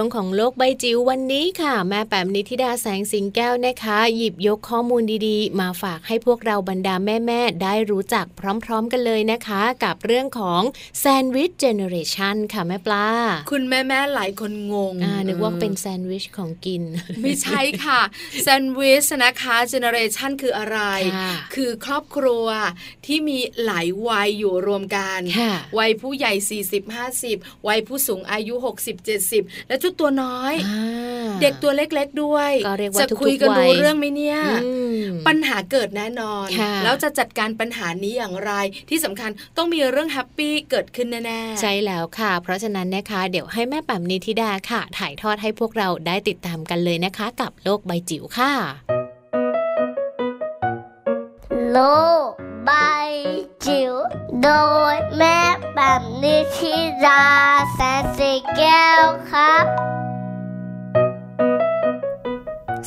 ช่วงของโลกใบจิ๋ววันนี้ค่ะ แม่แปมนิธิดาแสงสิงแก้วนะคะ หยิบยกข้อมูลดีๆ มาฝากให้พวกเราบรรดาแม่ๆได้รู้จักพร้อมๆกันเลยนะคะ กับเรื่องของ sandwich generation ค่ะแม่ปลาคุณแม่แม่ๆหลายคนงงอ่านึกว่าเป็นแซนด์วิชของกิน ไม่ใช่ค่ะ sandwich นะคะ generation คืออะไรค่ะคือครอบครัวที่มีหลายวัยอยู่รวมกันค่ะวัยผู้ใหญ่ 40-50 วัยผู้สูงอายุ 60-70 และชุดตัวน้อยอ่าเด็กตัวเล็กๆด้วยก็เรียกว่าจะทุกๆคุยกันวัรู้ยเรื่องไหมเนี่ยอืมปัญหาเกิดแน่นอนค่ะแล้วจะจัดการปัญหานี้อย่างไร ที่สำคัญต้องมีเรื่องแฮปปี้เกิดขึ้นแน่ๆใช่แล้วค่ะ เพราะฉะนั้นนะคะเดี๋ยวให้แม่แปมนิธิดาค่ะ ถ่ายทอดให้พวกเราได้ติดตามกันเลยนะคะ กับโลกใบจิ๋วค่ะ โลก ใบจิ๋วโดยแม่แบบนิชิราแ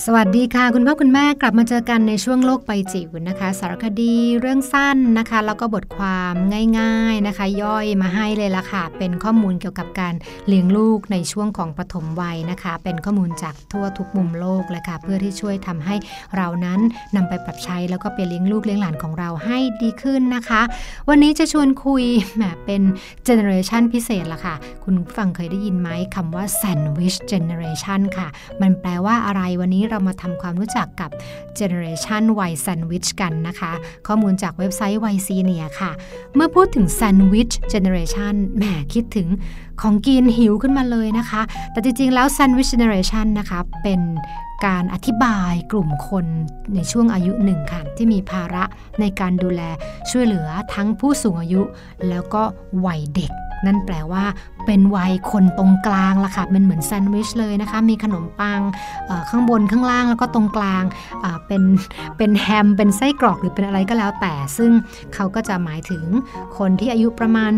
สวัสดีค่ะ คุณพ่อคุณแม่กลับมาเจอกันในช่วงโลกใบจิ๋วนะคะ สารคดีเรื่องสั้นนะคะ แล้วก็บทความง่ายๆนะคะ ย่อยมาให้เลยละค่ะ เป็นข้อมูลเกี่ยวกับการเลี้ยงลูกในช่วงของปฐมวัยนะคะ เป็นข้อมูลจากทั่วทุกมุมโลกเลยค่ะ เพื่อที่ช่วยทำให้เรานั้นนำไปปรับใช้แล้วก็ไปเลี้ยงลูกเลี้ยงหลานของเราให้ดีขึ้นนะคะ วันนี้จะชวนคุยแหมเป็นเจเนอเรชันพิเศษละค่ะ คุณผู้ฟังเคยได้ยินไหมคำว่า sandwich generation ค่ะ มันแปลว่าอะไรวันนี้เรามาทำความรู้จักกับ generation วัย sandwich กันนะคะ ข้อมูลจากเว็บไซต์วัยซีเนียค่ะ เมื่อพูดถึง sandwich generation แหมคิดถึงของกินหิวขึ้นมาเลยนะคะ แต่จริงๆ แล้ว sandwich generation นะคะ เป็นการอธิบายกลุ่มคนในช่วงอายุหนึ่งค่ะที่มีภาระในการดูแลช่วยเหลือทั้งผู้สูงอายุ แล้วก็วัยเด็ก นั่นแปลว่า เป็นวัยคนตรงกลางละค่ะเป็นเหมือนแซนด์วิชเลยนะคะ มีขนมปังข้างบนข้างล่างแล้วก็ตรงกลางเป็นเป็นแฮม เป็นไส้กรอกหรือเป็นอะไรก็แล้วแต่ ซึ่งเขาก็จะหมายถึงคนที่อายุประมาณ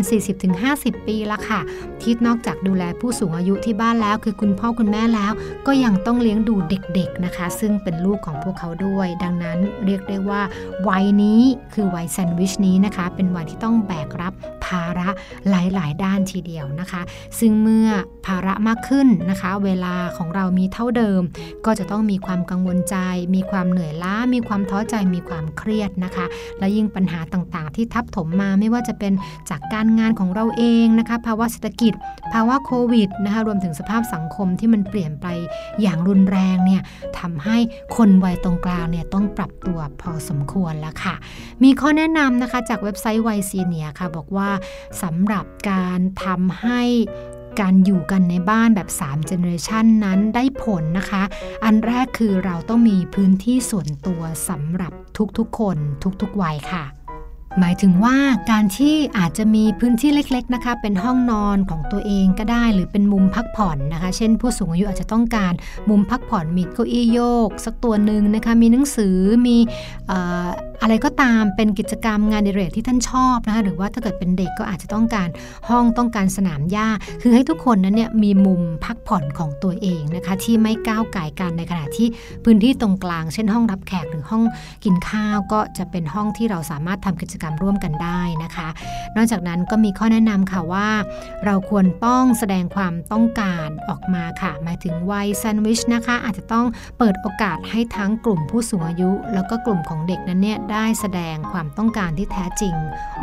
40-50 ปีละค่ะ ที่นอกจากดูแลผู้สูงอายุที่บ้านแล้ว คือคุณพ่อคุณแม่แล้ว ก็ยังต้องเลี้ยงดูเด็กๆนะคะ ซึ่งเป็นลูกของพวกเขาด้วย ดังนั้นเรียกได้ว่าวัยนี้คือวัยแซนด์วิชนี้นะคะ เป็นวัยที่ต้องแบกรับภาระหลาย ๆ ด้านทีเดียวนะคะซึ่งเมื่อภาระมากขึ้นนะคะ เวลาของเรามีเท่าเดิม ก็จะต้องมีความกังวลใจ มีความเหนื่อยล้า มีความท้อใจ มีความเครียดนะคะ และยิ่งปัญหาต่างๆ ที่ทับถมมาไม่ว่าจะเป็นจากการงานของเราเองนะคะ ภาวะเศรษฐกิจ ภาวะโควิดนะคะ รวมถึงสภาพสังคมที่มันเปลี่ยนไปอย่างรุนแรงเนี่ยทำให้คนวัยตรงกลางเนี่ยต้องปรับตัวพอสมควรแล้วค่ะ มีข้อแนะนำนะคะจากเว็บไซต์ไวซีเนียค่ะ บอกว่าสำหรับการทำให้การอยู่กันในบ้านแบบ3 generation นั้นได้ผลนะคะ อันแรกคือเราต้องมีพื้นที่ส่วนตัวสำหรับทุกๆคนทุกๆวัยค่ะ หมายถึงว่าการที่อาจจะมีพื้นที่เล็กๆนะคะ เป็นห้องนอนของตัวเองก็ได้ หรือเป็นมุมพักผ่อนนะคะ เช่น ผู้สูงอายุอาจจะต้องการมุมพักผ่อนมีเก้าอี้โยก สักตัวหนึ่งนะคะ มีหนังสือมีอะไรก็ตามเป็นกิจกรรมงานอดิเรกที่ท่านชอบนะคะหรือว่าถ้าเกิดเป็นเด็กก็อาจจะต้องการห้องต้องการสนามหญ้า คือให้ทุกคนนั้นเนี่ยมีมุมพักผ่อนของตัวเองนะคะ ที่ไม่ก้าวไก่กันในขณะที่พื้นที่ตรงกลาง เช่นห้องรับแขกหรือห้องกินข้าวก็จะเป็นห้องที่เราสามารถทำกิจกรรมร่วมกันได้นะคะ นอกจากนั้นก็มีข้อแนะนำค่ะว่า เราควรต้องแสดงความต้องการออกมาค่ะ หมายถึงวัยแซนด์วิชนะคะ อาจจะต้องเปิดโอกาสให้ทั้งกลุ่มผู้สูงอายุ แล้วก็กลุ่มของเด็กนั้นเนี่ยได้แสดงความต้องการที่แท้จริง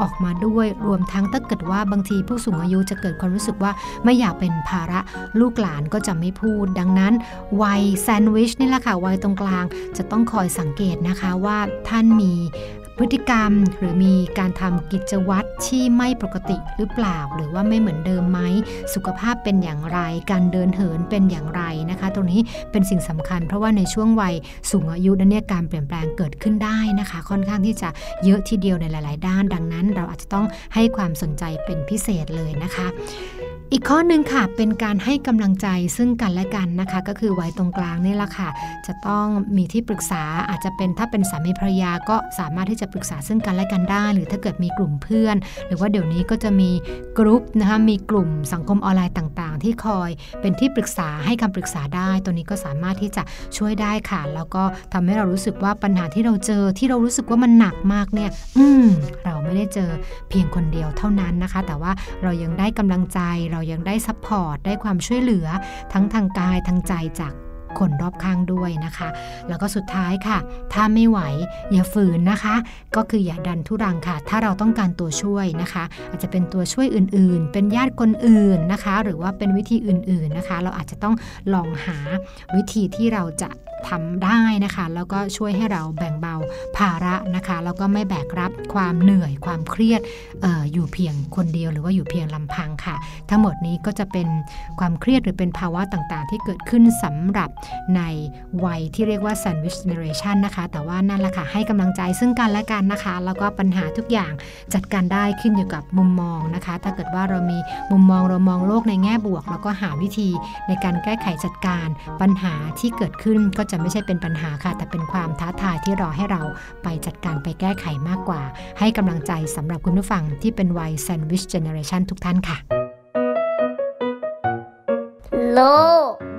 ออกมาด้วยรวมทั้งถ้าเกิดว่าบางทีผู้สูงอายุจะเกิดความรู้สึกว่าไม่อยากเป็นภาระลูกหลานก็จะไม่พูด ดังนั้นวัยแซนด์วิชนี่แหละค่ะวัยตรงกลางจะต้องคอยสังเกตนะคะว่าท่านมี พฤติกรรมหรือมีการทำกิจวัตรที่ไม่ปกติหรือเปล่า หรือว่าไม่เหมือนเดิมไหม สุขภาพเป็นอย่างไร การเดินเหินเป็นอย่างไรนะคะ ตรงนี้เป็นสิ่งสำคัญ เพราะว่าในช่วงวัยสูงอายุนั้นเนี่ยการเปลี่ยนแปลงเกิดขึ้นได้นะคะ ค่อนข้างที่จะเยอะทีเดียวในหลาย ๆ ด้าน ดังนั้น เราอาจจะต้องให้ความสนใจเป็นพิเศษเลยนะคะ อีกข้อหนึ่งค่ะเป็นการให้กำลังใจซึ่งกันและกันนะคะ ก็คือไวัยตรงกลางนี่แหละค่ะ จะต้องมีที่ปรึกษาอาจจะเป็นถ้าเป็นสามีภรรยาก็สามารถที่จะปรึกษาซึ่งกันและกันได้ หรือถ้าเกิดมีกลุ่มเพื่อน หรือว่าเดี๋ยวนี้ก็จะมีกรุ๊ปนะคะมีกลุ่มสังคมออนไลน์ต่างๆ ที่คอยเป็นที่ปรึกษาให้คำปรึกษาได้ ตัวนี้ก็สามารถที่จะช่วยได้ค่ะ แล้วก็ทำให้เรารู้สึกว่าปัญหาที่เราเจอที่เรารู้สึกว่ามันหนักมากเนี่ย อืมเรา ไม่ได้เจอเพียงคนเดียวเท่านั้นนะคะ แต่ว่าเรายังได้กำลังใจเรายังได้ support ได้ความช่วยเหลือทั้งทางกายทางใจจาก คนรอบข้างด้วยนะคะ แล้วก็สุดท้ายค่ะ ถ้าไม่ไหวอย่าฝืนนะคะ ก็คืออย่าดันทุรังค่ะ ถ้าเราต้องการตัวช่วยนะคะ อาจจะเป็นตัวช่วยอื่นๆ เป็นญาติคนอื่นนะคะ หรือว่าเป็นวิธีอื่นๆนะคะ เราอาจจะต้องลองหาวิธีที่เราจะทำได้นะคะ แล้วก็ช่วยให้เราแบ่งเบาภาระนะคะ แล้วก็ไม่แบกรับความเหนื่อยความเครียดอออยู่เพียงคนเดียวหรือว่าอยู่เพียงลำพังค่ะ ทั้งหมดนี้ก็จะเป็นความเครียดหรือเป็นภาวะต่างๆ ที่เกิดขึ้นสำหรับในวัยที่เรียกว่า sandwich generation นะคะ แต่ว่านั่นแหละค่ะ ให้กำลังใจซึ่งกันและกันนะคะ แล้วก็ปัญหาทุกอย่างจัดการได้ขึ้นอยู่กับมุมมองนะคะ ถ้าเกิดว่าเรามีมุมมองเรามองโลกในแง่บวก แล้วก็หาวิธีในการแก้ไขจัดการปัญหาที่เกิดขึ้นก็จะไม่ใช่เป็นปัญหาค่ะ แต่เป็นความท้าทายที่รอให้เราไปจัดการไปแก้ไขมากกว่า ให้กำลังใจสำหรับคุณผู้ฟังที่เป็นวัย sandwich generation ทุกท่านค่ะโลก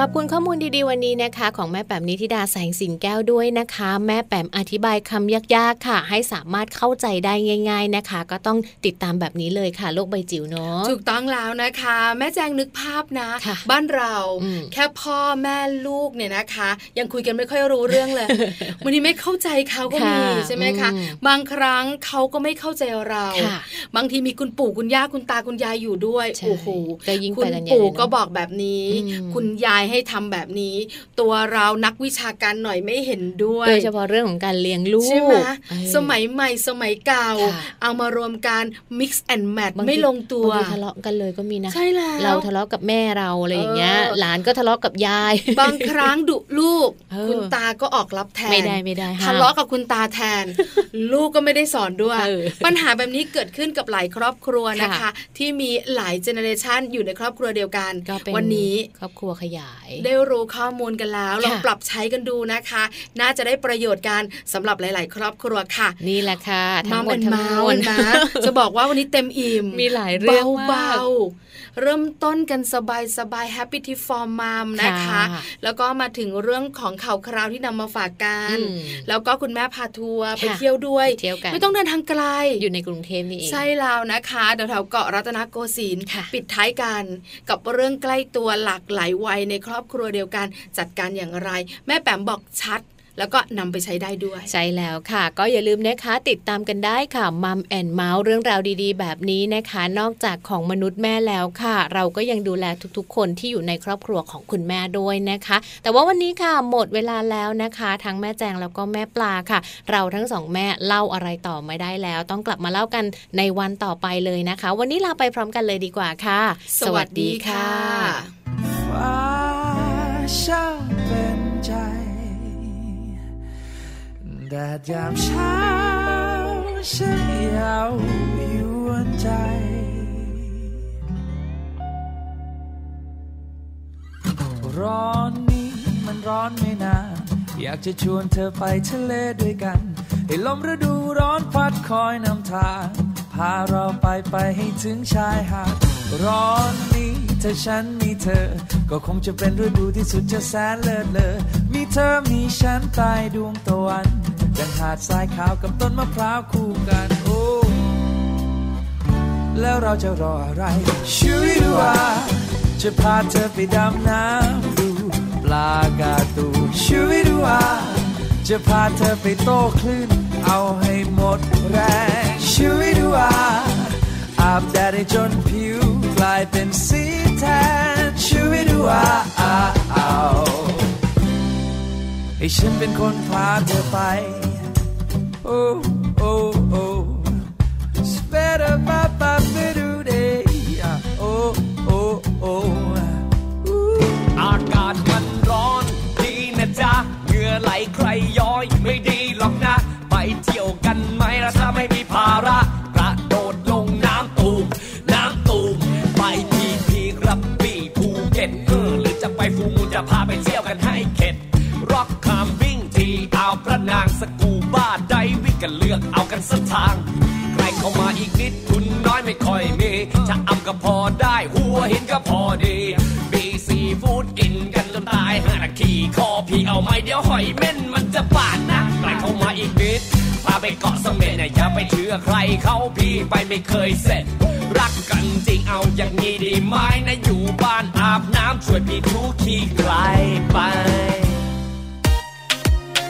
ขอบคุณข้อมูลดีๆวันนี้นะคะ ของแม่แปมนิธิดาแสงสิงแก้วด้วยนะคะ แม่แปมอธิบายคำยากๆค่ะ ให้สามารถเข้าใจได้ง่าย ๆนะคะ ก็ต้องติดตามแบบนี้เลยค่ะ โลกใบจิ๋วเนาะถูกต้องแล้วนะคะ แม่แจงนึกภาพนะค่ะบ้านเราอืมแค่พ่อแม่ลูกเนี่ยนะคะ ยังคุยกันไม่ค่อยรู้เรื่องเลยวันนี้ไม่เข้าใจเขาก็มีค่ะใช่ไหมคะอืมบางครั้งเขาก็ไม่เข้าใจเราค่ะบางทีมีคุณปู่คุณย่าคุณตาคุณยายอยู่ด้วยใช่โอ้โหก็ยิ่งคุไปณกันใหญ่ปู่เลยเนอะก็บอกแบบนี้อืมคุณยายให้ทำแบบนี้ ตัวเรานักวิชาการหน่อยไม่เห็นด้วยโดยเฉพาะเรื่องของการเลี้ยงลูกใช่ไหมเออสมัยใหม่สมัยเก่าค่ะเอามารวมกัน mix and match บางทีไม่ลงตัวบางทีทะเลาะกันเลยก็มีนะใช่แล้วเราทะเลาะกับแม่เราอะไรอย่างเงี้ยเออหลานก็ทะเลาะกับยาย บางครั้งดุลูกเออคุณตาก็ออกรับแทนไม่ได้ไม่ได้ห้มทะเลาะกับคุณตาแทน ลูกก็ไม่ได้สอนด้วยเออปัญหาแบบนี้เกิดขึ้นกับหลายครอบครัวนะคะค่ะที่มีหลายเจเนอเรชันอยู่ในครอบครัวเดียวกันก็เป็นวันนี้ครอบครัวขยายได้รู้ข้อมูลกันแล้วค่ะลองปรับใช้กันดูนะคะ น่าจะได้ประโยชน์กันสำหรับหลาย ๆ ครอบครัวค่ะ นี่แหละค่ะทั้มางหมดเป็นทั้งเมามวลนะจะบอกว่าวันนี้เต็มอิ่มมีหลายเรื่องมากเบาๆ เริ่มต้นกันสบายสบาย Happy Tip for Mom นะคะค่ะแล้วก็มาถึงเรื่องของข่าวคราวที่นำมาฝากกันอืมแล้วก็คุณแม่พาทัวร์ไปค่ะเที่ยวด้วยไปเที่ยวกันไม่ต้องเดินทางไกลอยู่ในกรุงเทพนี่เองใช่แล้วนะคะเดี๋ยวแถวเกาะรัตนโกสินทร์ค่ะปิดท้ายกันกับเรื่องใกล้ตัวหลากหลายวัยในครอบครัวเดียวกันจัดการอย่างไร แม่แปมบอกชัด แล้วก็นำไปใช้ได้ด้วยใช่แล้วค่ะ ก็อย่าลืมนะคะติดตามกันได้ค่ะมัมแอนเมาส์เรื่องราวดีๆ แบบนี้นะคะ นอกจากของมนุษย์แม่แล้วค่ะ เราก็ยังดูแลทุกๆ คนที่อยู่ในครอบครัวของคุณแม่ด้วยนะคะ แต่ว่าวันนี้ค่ะหมดเวลาแล้วนะคะ ทั้งแม่แจงแล้วก็แม่ปลาค่ะ เราทั้งสองแม่เล่าอะไรต่อไม่ได้แล้ว ต้องกลับมาเล่ากันในวันต่อไปเลยนะคะ วันนี้ลาไปพร้อมกันเลยดีกว่าค่ะ สวัสดีค่ะฟ้าช่างเป็นใจ แดดยามเช้าฉันยาวยวนใจร้อนนี้มันร้อนไม่นานอยากจะชวนเธอไปทะเลด้วยกันให้ลมฤดูร้อนพัดคอยนำทางพาเราไปไปให้ถึงชายหาดร้อนนี้ถ้าฉันมีเธอ ก็คงจะเป็นฤดูที่สุดจะแสนเลิศเลอมีเธอมีฉันใต้ดวงตะวัน ดังหาดทรายขาวกับต้นมะพร้าวคู่กันโอ้แล้วเราจะรออะไรช่วยดูว่าจะพาเธอไปดำน้ำดูปลากาตูช่วยดูว่าจะพาเธอไปโต้คลื่น เอาให้หมดแรงช่วยดูว่าอาบแดดให้จนผิวกลายเป็นสีแทนช่วยดูว่าให้ฉันเป็นคนพาเธอไป โอ้โอ้โอ้ Better ba ba ba do day. Oh oh oh. อากาศมันร้อนดีนะจ๊ะ เหงื่อไหลใครย้อยไม่ดีหรอกนะ ไปเที่ยวกันไหมล่ะถ้าไม่มี กันเลือกเอากันสักทางใครเข้ามาอีกนิดทุนน้อยไม่ค่อยมีจะอำก็พอได้หัวหินก็พอดีมีซีฟู้ดกินกันจนตายห้านาทีคอพี่เอาไม่เดี๋ยวหอยเม่นมันจะบาดนะใครเข้ามาอีกนิดพาไปเกาะเสม็ดนะอย่าไปเชื่อใครเขาพี่ไปไม่เคยเสร็จ รักกันจริงเอาอย่างนี้ดีไหมนะอยู่บ้านอาบน้ำช่วยพี่ทุกขี้ไกลไป